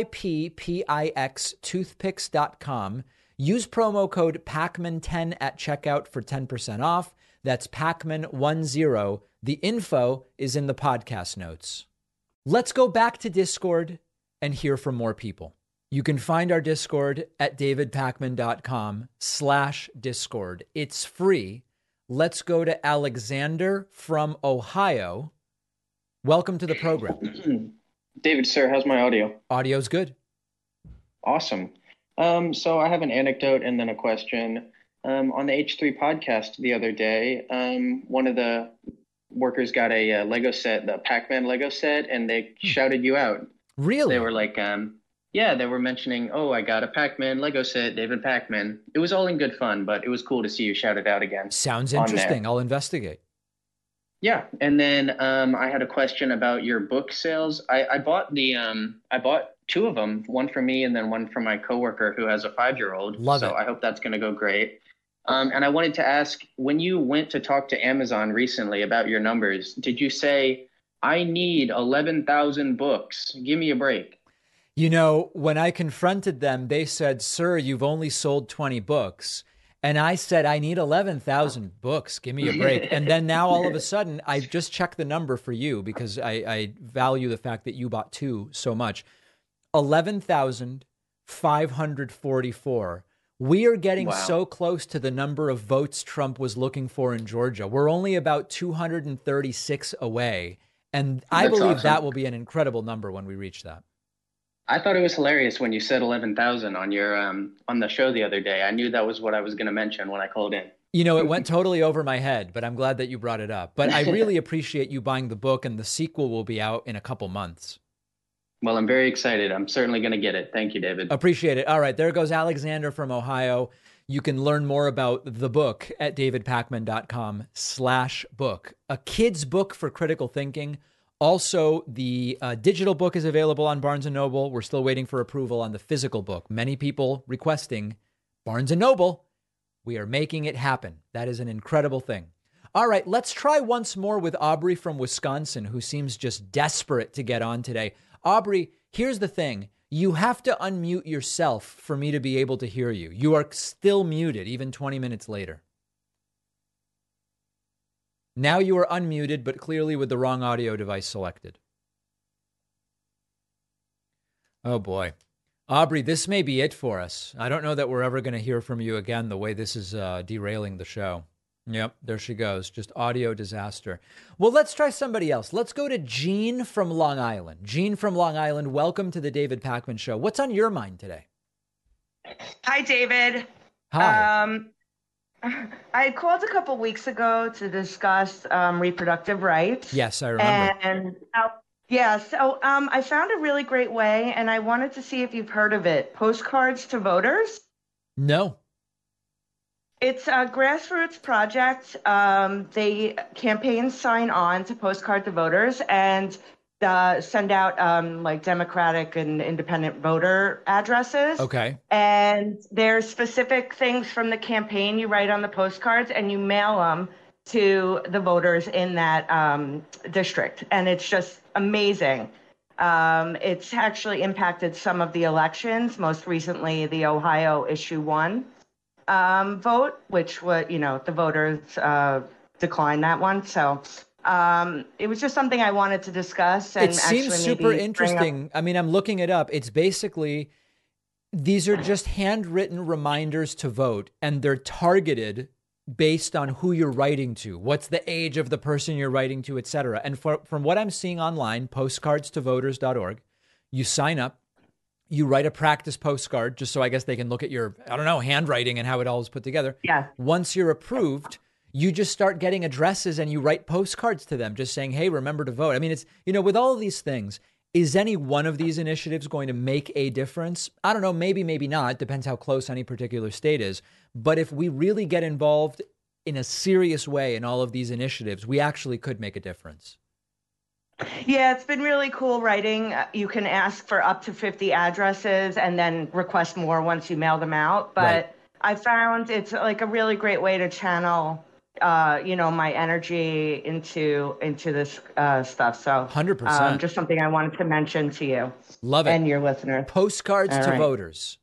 Speaker 1: toothpicks.com. Use promo code PAKMAN10 at checkout for 10% off. That's PAKMAN10. The info is in the podcast notes. Let's go back to Discord and hear from more people. You can find our Discord at davidpakman.com slash Discord. It's free. Let's go to Alexander from Ohio. Welcome to the program.
Speaker 7: David, sir, how's my audio?
Speaker 1: Audio's good.
Speaker 7: Awesome. Um, so I have an anecdote and then a question. Um, on the H3 podcast the other day, um, one of the workers got a, uh Lego set, the Pac-Man Lego set, and they shouted you out.
Speaker 1: Really?
Speaker 7: They were like, um, yeah, they were mentioning, oh, I got a Pac-Man Lego set, David Pac-Man. It was all in good fun, but it was cool to see you shout it out again.
Speaker 1: Sounds interesting. I'll investigate.
Speaker 7: Yeah, and then um, I had a question about your book sales. I, I bought the um, I bought two of them, one for me and then one for my coworker who has a five year old.
Speaker 1: Love
Speaker 7: so
Speaker 1: it.
Speaker 7: I hope that's going to go great. Um, and I wanted to ask, when you went to talk to Amazon recently about your numbers, did you say I need eleven thousand books? Give me a break.
Speaker 1: You know, when I confronted them, they said, Sir, you've only sold 20 books. And I said, I need 11,000 books. Give me a break. and then now all of a sudden, I just checked the number for you because I, I value the fact that you bought two so much. 11,544. We are getting
Speaker 7: Wow.
Speaker 1: so close to the number of votes Trump was looking for in Georgia. We're only about 236 away. And I
Speaker 7: That's
Speaker 1: believe
Speaker 7: awesome.
Speaker 1: that will be an incredible number when we reach that.
Speaker 7: I thought it was hilarious when you said eleven thousand on your um on the show the other day. I knew that was what I was going to mention when I called in.
Speaker 1: You know, it went totally over my head, but I'm glad that you brought it up. But I really appreciate you buying the book, and the sequel will be out in a couple months.
Speaker 7: Well, I'm very excited. I'm certainly going to get it. Thank you, David.
Speaker 1: Appreciate it. All right, there goes Alexander from Ohio. You can learn more about the book at davidpakman.com slash book. A kid's book for critical thinking. Also, the uh, digital book is available on Barnes & Noble. We're still waiting for approval on the physical book. Many people requesting Barnes & Noble. We are making it happen. That is an incredible thing. All right, let's try once more with Aubrey from Wisconsin, who seems just desperate to get on today. Aubrey, here's the thing. You have to unmute yourself for me to be able to hear you. You are still muted, even 20 minutes later. Now you are unmuted, but clearly with the wrong audio device selected. Oh boy. Aubrey, this may be it for us. I don't know that we're ever going to hear from you again the way this is uh, derailing the show. Yep, there she goes. Just audio disaster. Well, let's try somebody else. Let's go to Jean from Long Island. Jean from Long Island, welcome to the David Pakman Show. What's on your mind today?
Speaker 8: Hi, David.
Speaker 1: Hi.
Speaker 8: Um, I called a couple weeks ago to discuss um, reproductive rights.
Speaker 1: yes, I remember.
Speaker 8: And uh, yeah, so um, I found a really great way, and I wanted to see if you've heard of it postcards to voters.
Speaker 1: no.
Speaker 8: It's a grassroots project. Um, they campaign sign on to postcard to voters and uh, send out um, like Democratic and independent voter addresses.
Speaker 1: Okay.
Speaker 8: And there's specific things from the campaign you write on the postcards and you mail them to the voters in that um, district. And it's just amazing. Um, it's actually impacted some of the elections, most recently the Ohio issue one um, vote, which was, you know, the voters uh, declined that one. So um, it was just something I wanted to discuss. And
Speaker 1: it seems super
Speaker 8: bring up-
Speaker 1: interesting. I mean, I'm looking it up. It's basically these are just handwritten reminders to vote, and they're targeted based on who you're writing to, what's the age of the person you're writing to, et cetera. And for, from what I'm seeing online, postcards2voters.org, you sign up, you write a practice postcard, just so I guess they can look at your, I don't know, handwriting and how it all is put together.
Speaker 8: Yeah.
Speaker 1: Once you're approved, you just start getting addresses and you write postcards to them just saying, hey, remember to vote. I mean, it's, you know, with all of these things, is any one of these initiatives going to make a difference? I don't know, maybe, maybe not. Depends how close any particular state is. But if we really get involved in a serious way in all of these initiatives, we actually could make a difference.
Speaker 8: Yeah, it's been really cool writing. Uh, You can ask for up to 50 addresses and then request more once you mail them out. But
Speaker 1: Right.
Speaker 8: I found it's like a really great way to channel, uh, you know, my energy into into this uh, stuff. So
Speaker 1: 100%.
Speaker 8: um, just something I wanted to mention to you
Speaker 1: Love it.
Speaker 8: and your listeners.
Speaker 1: Postcards
Speaker 8: All
Speaker 1: to
Speaker 8: right.
Speaker 1: voters.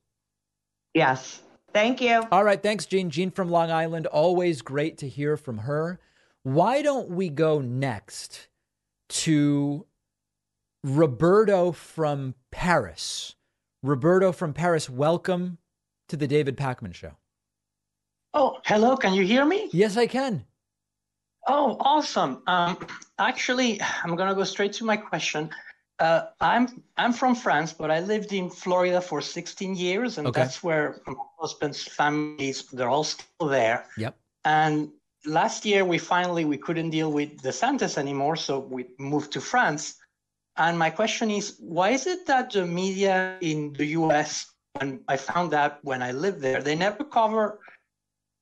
Speaker 8: Yes. Thank you.
Speaker 1: All right, thanks, Jean. Jean from Long Island. Always great to hear from her. Why don't we go next to Roberto from Paris? Roberto from Paris, welcome to the David Pakman Show.
Speaker 9: Oh, hello. Can you hear me?
Speaker 1: Yes, I can.
Speaker 9: Oh, awesome. Um, actually, I'm gonna go straight to my question. Uh, I'm I'm from France, but I lived in Florida for 16 years, and
Speaker 1: Okay.
Speaker 9: that's where my husband's family is. They're all still there.
Speaker 1: Yep.
Speaker 9: And last year, we finally we couldn't deal with DeSantis anymore, so we moved to France. And my question is, why is it that the media in the U.S. and I found that when I lived there, they never cover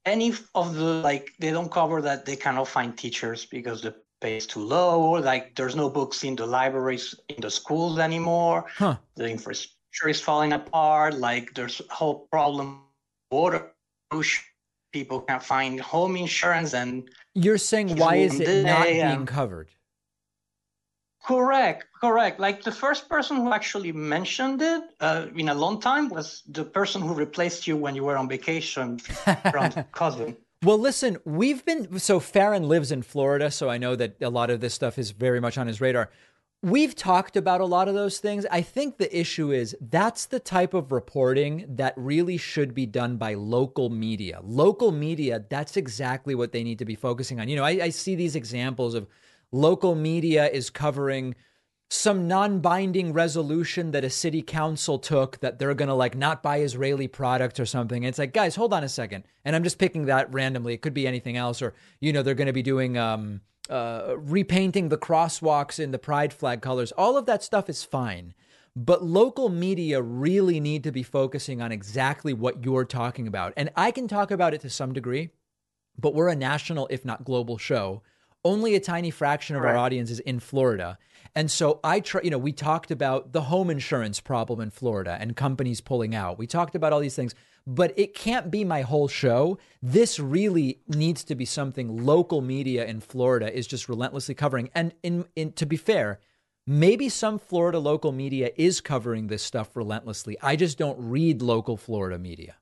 Speaker 9: any of the like they don't cover that they cannot find teachers because the pay is too low or like there's no books in the libraries in the schools anymore
Speaker 1: Huh.
Speaker 9: the infrastructure is falling apart like there's a whole problem water pollution. People can't find home insurance and
Speaker 1: You're saying why is it not being covered?
Speaker 9: correct correct like the first person who actually mentioned it uh, in a long time was the person who replaced you when you were on vacation from cousin
Speaker 1: Well, listen, we've been so Farron lives in Florida, so I know that a lot of this stuff is very much on his radar. We've talked about a lot of those things. I think the issue is that's the type of reporting that really should be done by local media. Local media, that's exactly what they need to be focusing on. You know, I, I see these examples of local media is covering some non-binding resolution that a city council took that they're going to like not buy Israeli products or something. And it's like, guys, hold on a second. And I'm just picking that randomly. It could be anything else, or you know, they're going to be doing um, uh, repainting the crosswalks in the pride flag colors. All of that stuff is fine. But local media really need to be focusing on exactly what you're talking about. And I can talk about it to some degree, but we're a national, if not global show. Only a tiny fraction of right. our audience is in Florida. And so I try, you know, we talked about the home insurance problem in Florida and companies pulling out. We talked about all these things, but it can't be my whole show. This really needs to be something local media in Florida is just relentlessly covering. And in, in to be fair, maybe some Florida local media is covering this stuff relentlessly. I just don't read local Florida media.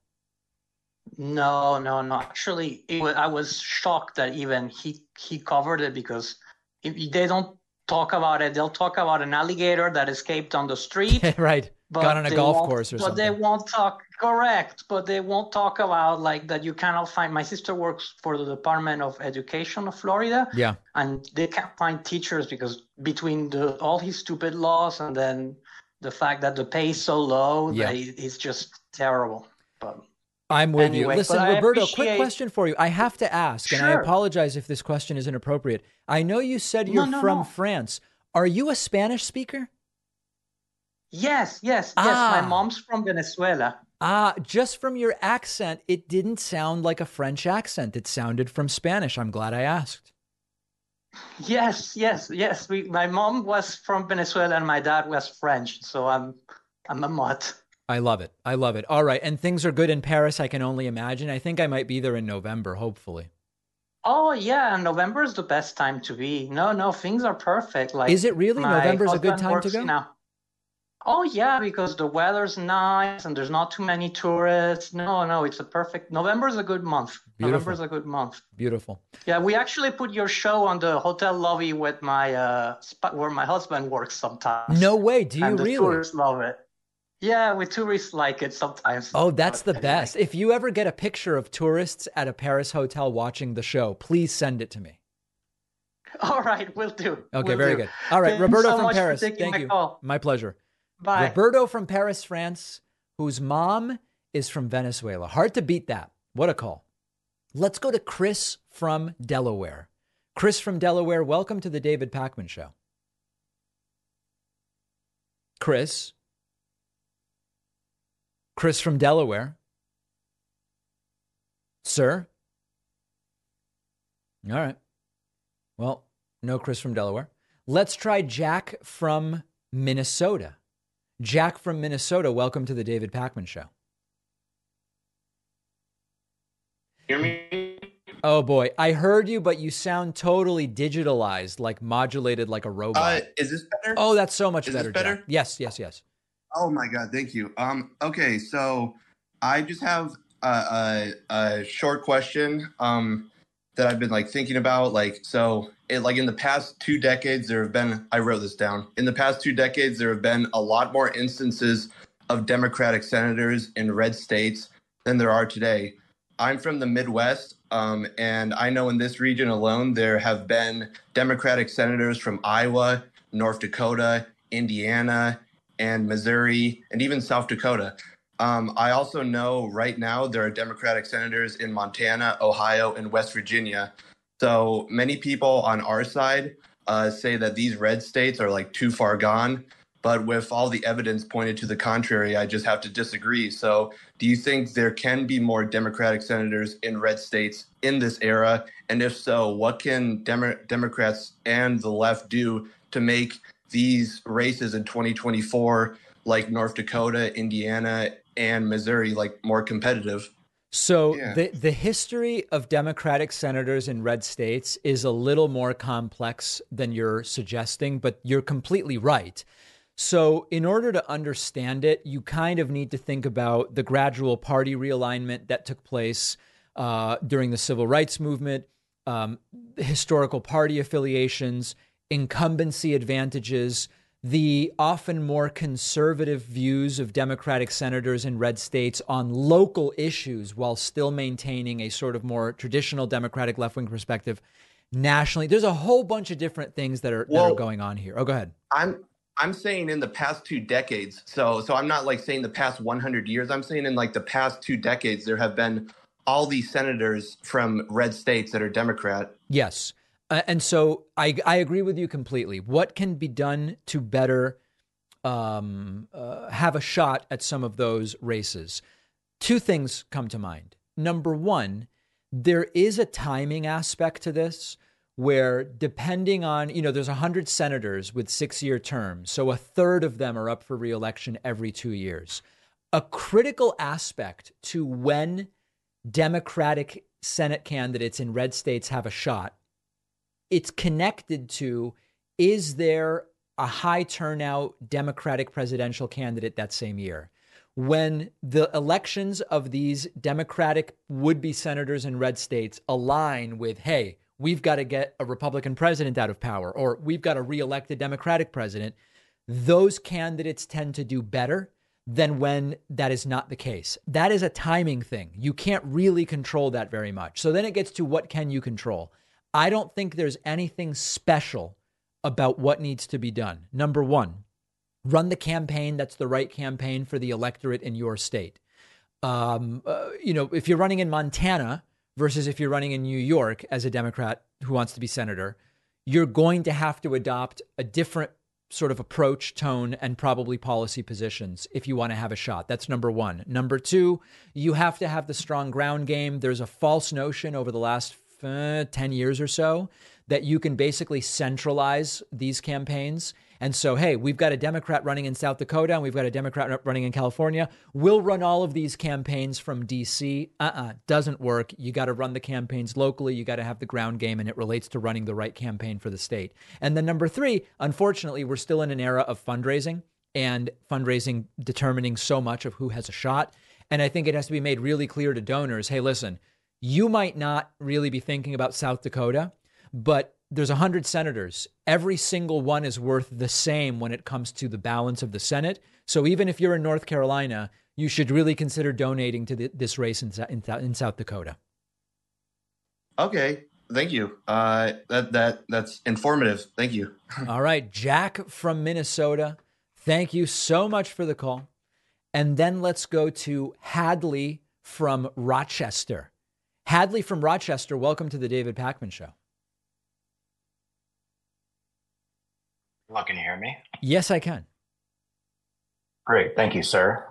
Speaker 9: No, no, no. Actually, was, I was shocked that even he he covered it because if they don't talk about it, they'll talk about an alligator that escaped on the street.
Speaker 1: right. Got on a golf course or
Speaker 9: but
Speaker 1: something.
Speaker 9: But they won't talk correct. But they won't talk about like that. You cannot find. My sister works for the Department of Education of Florida.
Speaker 1: Yeah.
Speaker 9: And they can't find teachers because between the all his stupid laws and then the fact that the pay is so low, yeah. it's just terrible. But
Speaker 1: I'm with anyway, you. Listen, Roberto, appreciate... quick question for you. I have to ask, sure. and I apologize if this question is inappropriate. I know you said you're no, no, from no. France. Are you a Spanish speaker?
Speaker 9: Yes, yes, ah. yes. My mom's from Venezuela.
Speaker 1: Ah, just from your accent, it didn't sound like a French accent. It sounded from Spanish. I'm glad I asked.
Speaker 9: Yes, yes, yes. We, my mom was from Venezuela and my dad was French, so I'm I'm a mutt.
Speaker 1: I love it. I love it. All right. And things are good in Paris, I can only imagine. I think I might be there in November, hopefully.
Speaker 9: Oh yeah, November is the best time to be. No, no, things are perfect. Like
Speaker 1: Is it really? November is a good time to go? Now.
Speaker 9: Oh yeah, because the weather's nice and there's not too many tourists. No, no, it's a perfect November is a good month. November is a good month.
Speaker 1: Beautiful.
Speaker 9: Yeah, we actually put your show on the hotel lobby with my uh spot where my husband works sometimes.
Speaker 1: No way, do you
Speaker 9: and
Speaker 1: really?
Speaker 9: The tourists love it. Yeah, with tourists like it sometimes.
Speaker 1: Oh, that's the best. If you ever get a picture of tourists at a Paris hotel watching the show, please send it to me.
Speaker 9: All right, we'll do.
Speaker 1: Okay,
Speaker 9: we'll
Speaker 1: very
Speaker 9: do.
Speaker 1: good. All right,
Speaker 9: Thank
Speaker 1: Roberto
Speaker 9: so
Speaker 1: from Paris.
Speaker 9: Thank
Speaker 1: my
Speaker 9: you.
Speaker 1: Call. My pleasure.
Speaker 9: Bye.
Speaker 1: Roberto from Paris, France, whose mom is from Venezuela. Hard to beat that. What a call. Let's go to Chris from Delaware. Chris from Delaware, welcome to the David Pakman Show. Chris. Chris from Delaware. Sir? All right. Well, no Chris from Delaware. Let's try Jack from Minnesota. Jack from Minnesota, welcome to the David Pakman Show.
Speaker 10: Hear me?
Speaker 1: Oh boy, I heard you, but you sound totally digitalized, like modulated like a robot.
Speaker 10: Uh, is this better?
Speaker 1: Oh, that's so much
Speaker 10: is
Speaker 1: better.
Speaker 10: better?
Speaker 1: Jack. Yes, yes, yes.
Speaker 10: Oh my god, thank you. Um, okay, so I just have a, a, a short question um, that I've been like thinking about. Like, so it, like in the past two decades, there have been. I wrote this down. In the past two decades, there have been a lot more instances of Democratic senators in red states than there are today. I'm from the Midwest, um, and I know in this region alone there have been Democratic senators from Iowa, North Dakota, Indiana, and Missouri, and even South Dakota. Um, I also know right now there are Democratic senators in Montana, Ohio, and West Virginia. So many people on our side uh, say that these red states are like too far gone. But with all the evidence pointed to the contrary, I just have to disagree. So, do you think there can be more Democratic senators in red states in this era? And if so, what can Demo- Democrats and the left do to make these races in 2024, like North Dakota, Indiana, and Missouri, like more competitive.
Speaker 1: So yeah. the the history of Democratic senators in red states is a little more complex than you're suggesting, but you're completely right. So, in order to understand it, you kind of need to think about the gradual party realignment that took place uh, during the civil rights movement, um, historical party affiliations, incumbency advantages, the often more conservative views of Democratic senators in red states on local issues while still maintaining a sort of more traditional Democratic left wing perspective. nationally. There's a whole bunch of different things that are that are going on here. Oh, go ahead.
Speaker 10: I'm I'm saying in the past two decades. So so I'm not like saying the past 100 years. I'm saying in like the past two decades there have been all these senators from red states that are Democrat.
Speaker 1: Yes. Uh, and so I, I agree with you completely. What can be done to better um, uh, have a shot at some of those races? Two things come to mind. Number one, there is a timing aspect to this where depending on, you know, there's 100 senators with six year terms. So a third of them are up for reelection every two years. A critical aspect to when Democratic Senate candidates in red states have a shot, it's connected to is there a high turnout Democratic presidential candidate that same year? When the elections of these Democratic would be senators in red states align with, hey, we've got to get a Republican president out of power, or we've got to reelect a Democratic president, those candidates tend to do better than when that is not the case. That is a timing thing. You can't really control that very much. So then it gets to what can you control? I don't think there's anything special about what needs to be done. Number 1, run the campaign that's the right campaign for the electorate in your state. Um, uh, you know, if you're running in Montana versus if you're running in New York as a Democrat who wants to be senator, you're going to have to adopt a different sort of approach, tone, and probably policy positions if you want to have a shot. That's number one. Number two, you have to have the strong ground game. There's a false notion over the last uh, 10 years or so that you can basically centralize these campaigns. And so, hey, we've got a Democrat running in South Dakota and we've got a Democrat running in California. We'll run all of these campaigns from DC. Uh uh-uh, uh, doesn't work. You got to run the campaigns locally. You got to have the ground game, and it relates to running the right campaign for the state. And then number three, unfortunately, we're still in an era of fundraising and fundraising determining so much of who has a shot. And I think it has to be made really clear to donors hey, listen, you might not really be thinking about South Dakota, but there's 100 senators. Every single one is worth the same when it comes to the balance of the Senate. So even if you're in North Carolina, you should really consider donating to the, this race in, in, in, South Dakota.
Speaker 10: Okay, thank you. Uh, that that that's informative. Thank you.
Speaker 1: All right, Jack from Minnesota. Thank you so much for the call. And then let's go to Hadley from Rochester. Hadley from Rochester, welcome to the David Pakman Show.
Speaker 11: Hello, can you hear me?
Speaker 1: Yes, I can.
Speaker 11: Great. Thank you, sir.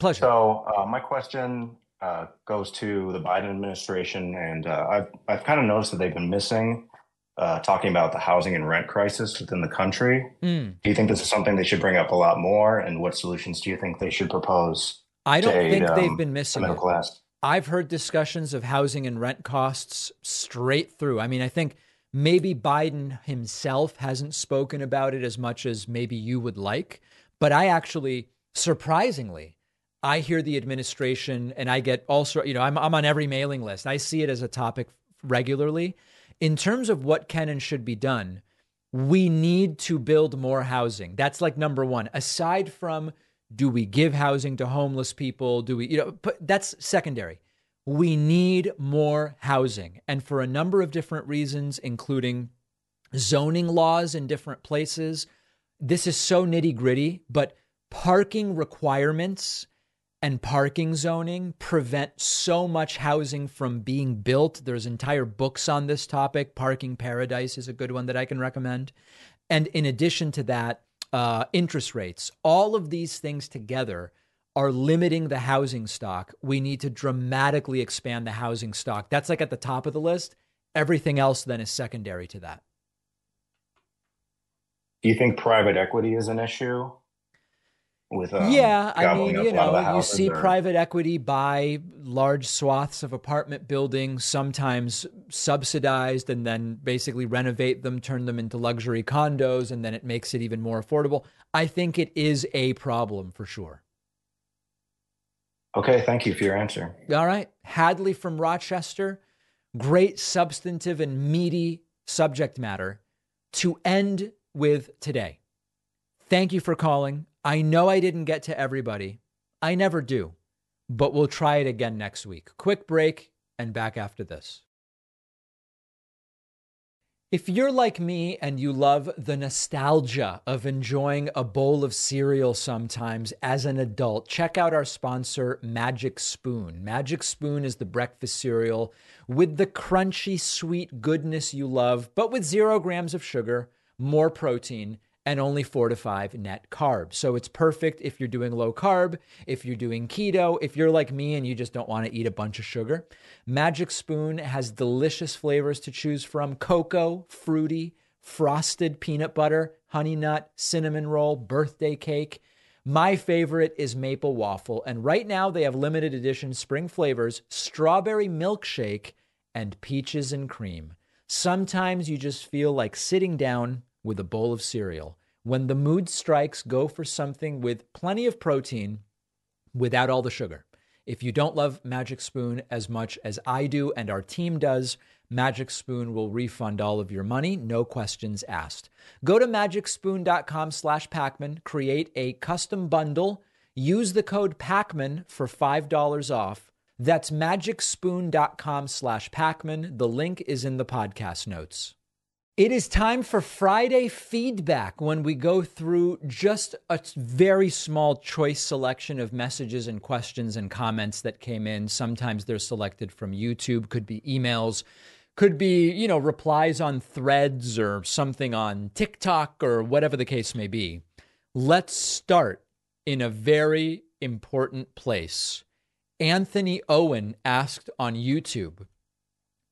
Speaker 1: Pleasure.
Speaker 11: So, uh, my question uh, goes to the Biden administration, and uh, I've, I've kind of noticed that they've been missing uh, talking about the housing and rent crisis within the country.
Speaker 1: Mm.
Speaker 11: Do you think this is something they should bring up a lot more? And what solutions do you think they should propose?
Speaker 1: I don't
Speaker 11: aid,
Speaker 1: think they've
Speaker 11: um,
Speaker 1: been
Speaker 11: the
Speaker 1: missing
Speaker 11: middle
Speaker 1: it.
Speaker 11: class.
Speaker 1: I've heard discussions of housing and rent costs straight through. I mean, I think maybe Biden himself hasn't spoken about it as much as maybe you would like, but I actually, surprisingly, I hear the administration and I get also, you know, I'm, I'm on every mailing list. I see it as a topic regularly. In terms of what can and should be done, we need to build more housing. That's like number one. Aside from do we give housing to homeless people? Do we, you know, but that's secondary. We need more housing. And for a number of different reasons, including zoning laws in different places, this is so nitty gritty, but parking requirements and parking zoning prevent so much housing from being built. There's entire books on this topic. Parking Paradise is a good one that I can recommend. And in addition to that, uh, interest rates, all of these things together are limiting the housing stock. We need to dramatically expand the housing stock. That's like at the top of the list. Everything else then is secondary to that.
Speaker 11: Do you think private equity is an issue? With um,
Speaker 1: yeah, I mean, you
Speaker 11: a lot of the
Speaker 1: know, you see
Speaker 11: or-
Speaker 1: private equity buy large swaths of apartment buildings, sometimes subsidized, and then basically renovate them, turn them into luxury condos, and then it makes it even more affordable. I think it is a problem for sure.
Speaker 11: Okay, thank you for your answer.
Speaker 1: All right. Hadley from Rochester, great substantive and meaty subject matter to end with today. Thank you for calling. I know I didn't get to everybody. I never do, but we'll try it again next week. Quick break and back after this. If you're like me and you love the nostalgia of enjoying a bowl of cereal sometimes as an adult, check out our sponsor, Magic Spoon. Magic Spoon is the breakfast cereal with the crunchy, sweet goodness you love, but with zero grams of sugar, more protein, and only four to five net carbs. So it's perfect if you're doing low carb, if you're doing keto, if you're like me and you just don't want to eat a bunch of sugar. Magic Spoon has delicious flavors to choose from cocoa, fruity, frosted peanut butter, honey nut, cinnamon roll, birthday cake. My favorite is maple waffle. And right now they have limited edition spring flavors strawberry milkshake and peaches and cream. Sometimes you just feel like sitting down with a bowl of cereal. When the mood strikes, go for something with plenty of protein without all the sugar. If you don't love Magic Spoon as much as I do and our team does, Magic Spoon will refund all of your money, no questions asked. Go to magicspoon.com slash Pakman, create a custom bundle, use the code Pakman for $5 off. That's magicspoon.com slash Pakman. The link is in the podcast notes. It is time for Friday feedback when we go through just a very small choice selection of messages and questions and comments that came in. Sometimes they're selected from YouTube, could be emails, could be, you know, replies on threads or something on TikTok or whatever the case may be. Let's start in a very important place. Anthony Owen asked on YouTube,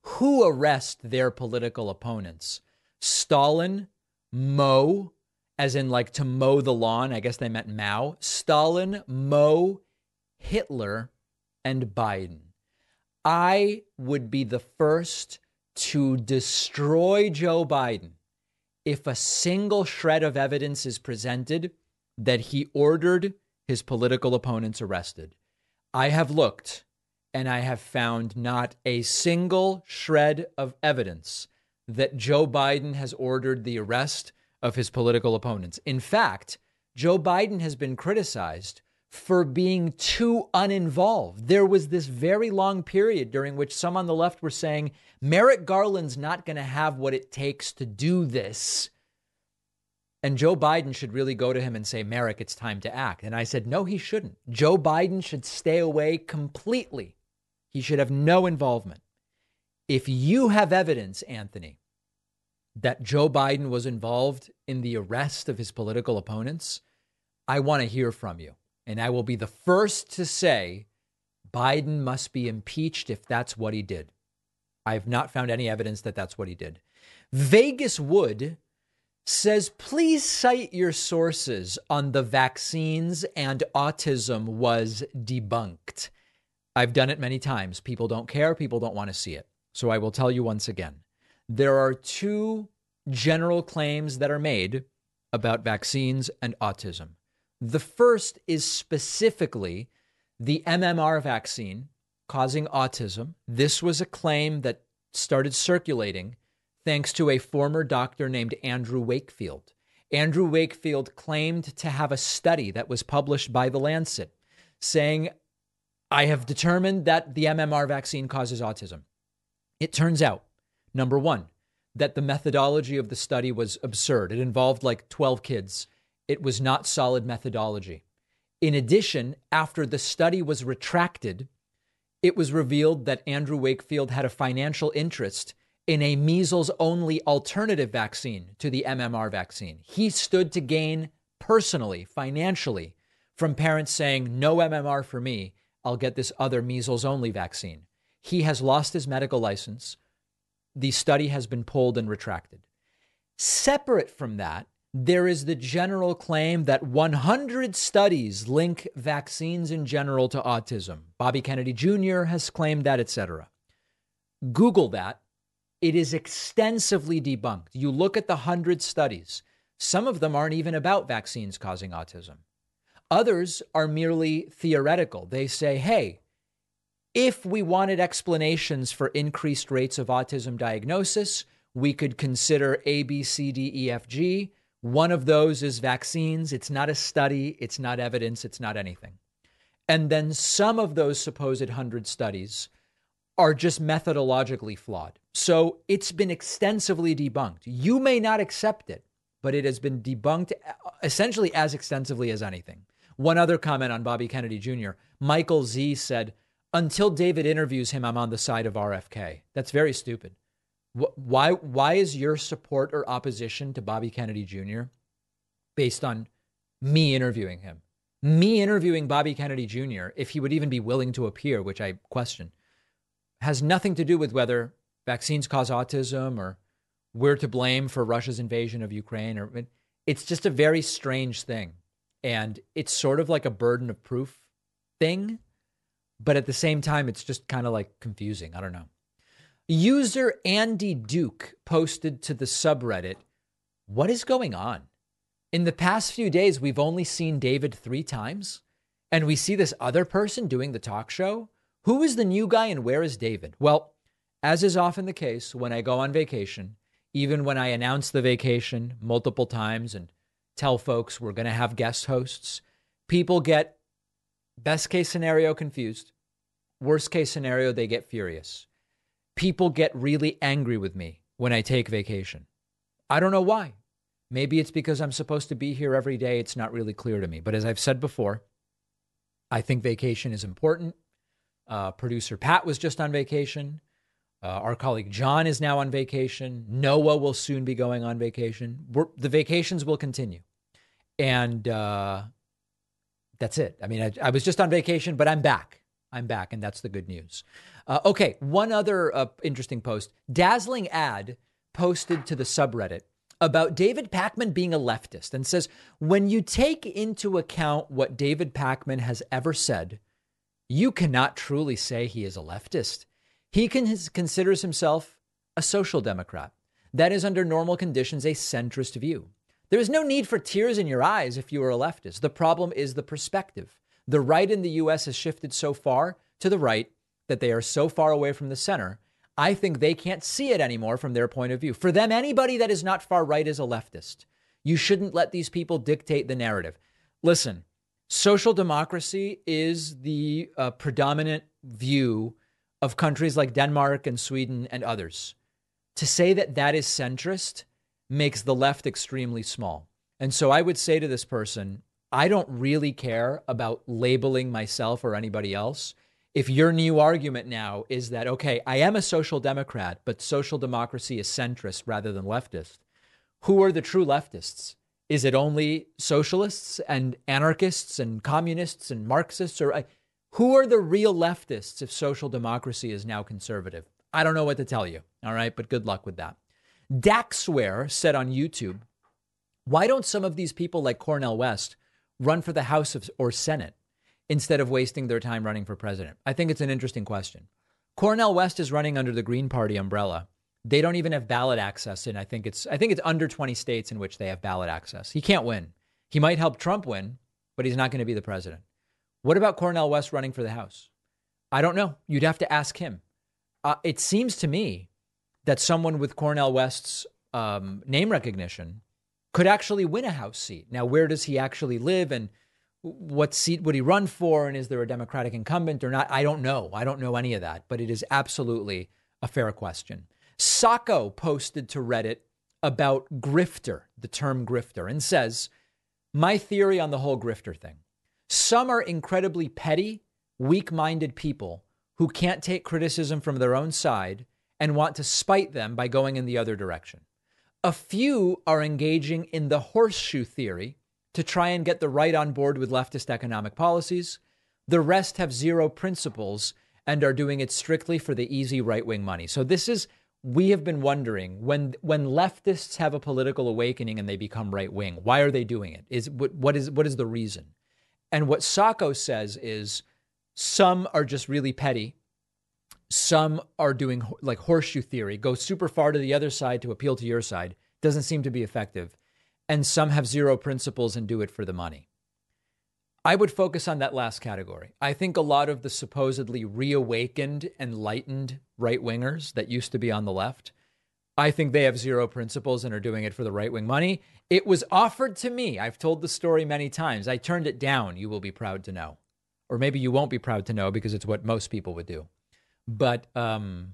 Speaker 1: who arrest their political opponents? Stalin, Mo, as in like to mow the lawn. I guess they meant Mao. Stalin, Mo, Hitler, and Biden. I would be the first to destroy Joe Biden if a single shred of evidence is presented that he ordered his political opponents arrested. I have looked and I have found not a single shred of evidence that Joe Biden has ordered the arrest of his political opponents. In fact, Joe Biden has been criticized for being too uninvolved. There was this very long period during which some on the left were saying Merrick Garland's not going to have what it takes to do this. And Joe Biden should really go to him and say, Merrick, it's time to act. And I said, no, he shouldn't. Joe Biden should stay away completely. He should have no involvement. If you have evidence, Anthony, that Joe Biden was involved in the arrest of his political opponents, I want to hear from you. And I will be the first to say Biden must be impeached if that's what he did. I have not found any evidence that that's what he did. Vegas Wood says, please cite your sources on the vaccines and autism was debunked. I've done it many times. People don't care, people don't want to see it. So I will tell you once again there are two general claims that are made about vaccines and autism. The first is specifically the MMR vaccine causing autism. This was a claim that started circulating thanks to a former doctor named Andrew Wakefield. Andrew Wakefield claimed to have a study that was published by The Lancet saying, I have determined that the MMR vaccine causes autism. It turns out Number one, that the methodology of the study was absurd. It involved like 12 kids. It was not solid methodology. In addition, after the study was retracted, it was revealed that Andrew Wakefield had a financial interest in a measles only alternative vaccine to the MMR vaccine. He stood to gain personally, financially, from parents saying, No MMR for me, I'll get this other measles only vaccine. He has lost his medical license the study has been pulled and retracted. Separate from that, there is the general claim that 100 studies link vaccines in general to autism. Bobby Kennedy Jr. has claimed that, etc. Google that. It is extensively debunked. You look at the 100 studies, some of them aren't even about vaccines causing autism. Others are merely theoretical. They say, hey, if we wanted explanations for increased rates of autism diagnosis, we could consider A, B, C, D, E, F, G. One of those is vaccines. It's not a study, it's not evidence, it's not anything. And then some of those supposed 100 studies are just methodologically flawed. So it's been extensively debunked. You may not accept it, but it has been debunked uh, essentially as extensively as anything. One other comment on Bobby Kennedy Jr. Michael Z said, until David interviews him, I'm on the side of RFK. That's very stupid. Why, why is your support or opposition to Bobby Kennedy Jr. based on me interviewing him? Me interviewing Bobby Kennedy Jr., if he would even be willing to appear, which I question, has nothing to do with whether vaccines cause autism or we're to blame for Russia's invasion of Ukraine. Or it's just a very strange thing, and it's sort of like a burden of proof thing, but at the same time, it's just kind of like confusing. I don't know. User Andy Duke posted to the subreddit, "What is going on? In the past few days, we've only seen David three times, and we see this other person doing the talk show." Who is the new guy and where is David? Well, as is often the case when I go on vacation, even when I announce the vacation multiple times and tell folks we're going to have guest hosts, people get best case scenario confused. Worst case scenario, they get furious. People get really angry with me when I take vacation. I don't know why. Maybe it's because I'm supposed to be here every day. It's not really clear to me. But as I've said before, I think vacation is important. Uh, producer Pat was just on vacation. Uh, our colleague John is now on vacation. Noah will soon be going on vacation. We're, the vacations will continue. And uh, that's it. I mean, I, I, was just on vacation, but I'm back. I'm back, and that's the good news. Uh, okay, one other uh, interesting post. Dazzling ad posted to the subreddit about David Pakman being a leftist and says, when you take into account what David Pakman has ever said, you cannot truly say he is a leftist. He can, considers himself a social democrat. That is, under normal conditions, a centrist view. There is no need for tears in your eyes if you are a leftist. The problem is the perspective. The right in the US has shifted so far to the right that they are so far away from the center. I think they can't see it anymore from their point of view. For them, anybody that is not far right is a leftist. You shouldn't let these people dictate the narrative. Listen, social democracy is the uh, predominant view of countries like Denmark and Sweden and others. To say that that is centrist makes the left extremely small. And so I would say to this person, I don't really care about labeling myself or anybody else. If your new argument now is that, okay, I am a social democrat, but social democracy is centrist rather than leftist, who are the true leftists? Is it only socialists and anarchists and communists and Marxists? Or uh, who are the real leftists if social democracy is now conservative? I don't know what to tell you. All right, but good luck with that. Daxware said on YouTube, why don't some of these people like Cornel West run for the House of, or Senate instead of wasting their time running for president? I think it's an interesting question. Cornel West is running under the Green Party umbrella. They don't even have ballot access and I think it's I think it's under 20 states in which they have ballot access. He can't win. He might help Trump win, but he's not going to be the president. What about Cornel West running for the House? I don't know. You'd have to ask him. Uh, it seems to me that someone with Cornel West's um, name recognition could actually win a House seat. Now, where does he actually live and what seat would he run for? And is there a Democratic incumbent or not? I don't know. I don't know any of that, but it is absolutely a fair question. Sacco posted to Reddit about grifter, the term grifter, and says, My theory on the whole grifter thing. Some are incredibly petty, weak minded people who can't take criticism from their own side and want to spite them by going in the other direction. A few are engaging in the horseshoe theory to try and get the right on board with leftist economic policies. The rest have zero principles and are doing it strictly for the easy right wing money. So this is we have been wondering when when leftists have a political awakening and they become right wing, why are they doing it? Is what what is what is the reason? And what Sacco says is some are just really petty. Some are doing like horseshoe theory, go super far to the other side to appeal to your side. Doesn't seem to be effective. And some have zero principles and do it for the money. I would focus on that last category. I think a lot of the supposedly reawakened, enlightened right wingers that used to be on the left, I think they have zero principles and are doing it for the right wing money. It was offered to me. I've told the story many times. I turned it down, you will be proud to know. Or maybe you won't be proud to know because it's what most people would do. But um,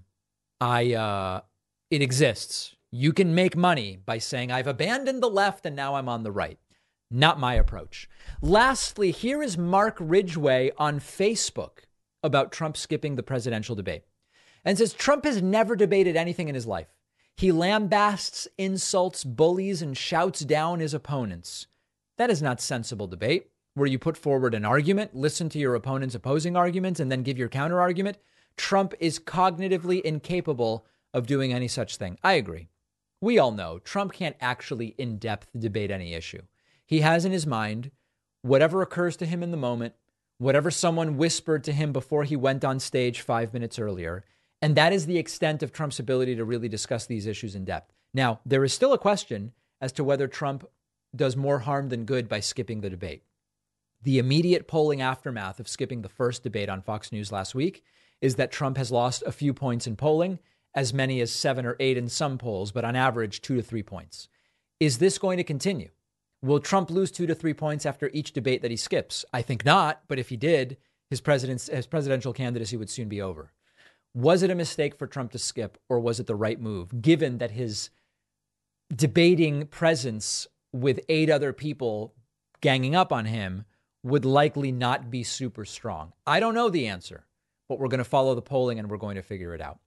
Speaker 1: I uh, it exists. You can make money by saying I've abandoned the left and now I'm on the right. Not my approach. Lastly, here is Mark Ridgway on Facebook about Trump skipping the presidential debate and says Trump has never debated anything in his life. He lambasts, insults, bullies, and shouts down his opponents. That is not sensible debate, where you put forward an argument, listen to your opponent's opposing arguments, and then give your counter argument. Trump is cognitively incapable of doing any such thing. I agree. We all know Trump can't actually in depth debate any issue. He has in his mind whatever occurs to him in the moment, whatever someone whispered to him before he went on stage five minutes earlier. And that is the extent of Trump's ability to really discuss these issues in depth. Now, there is still a question as to whether Trump does more harm than good by skipping the debate. The immediate polling aftermath of skipping the first debate on Fox News last week is that Trump has lost a few points in polling, as many as seven or eight in some polls, but on average, two to three points. Is this going to continue? Will Trump lose two to three points after each debate that he skips? I think not, but if he did, his, president's, his presidential candidacy would soon be over. Was it a mistake for Trump to skip, or was it the right move, given that his debating presence with eight other people ganging up on him would likely not be super strong? I don't know the answer, but we're going to follow the polling and we're going to figure it out.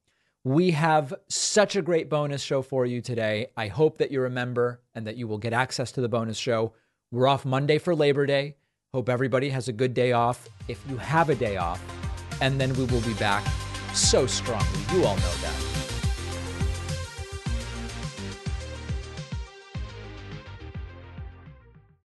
Speaker 1: We have such a great bonus show for you today. I hope that you're a member and that you will get access to the bonus show. We're off Monday for Labor Day. Hope everybody has a good day off. If you have a day off, and then we will be back so strongly. You all know that.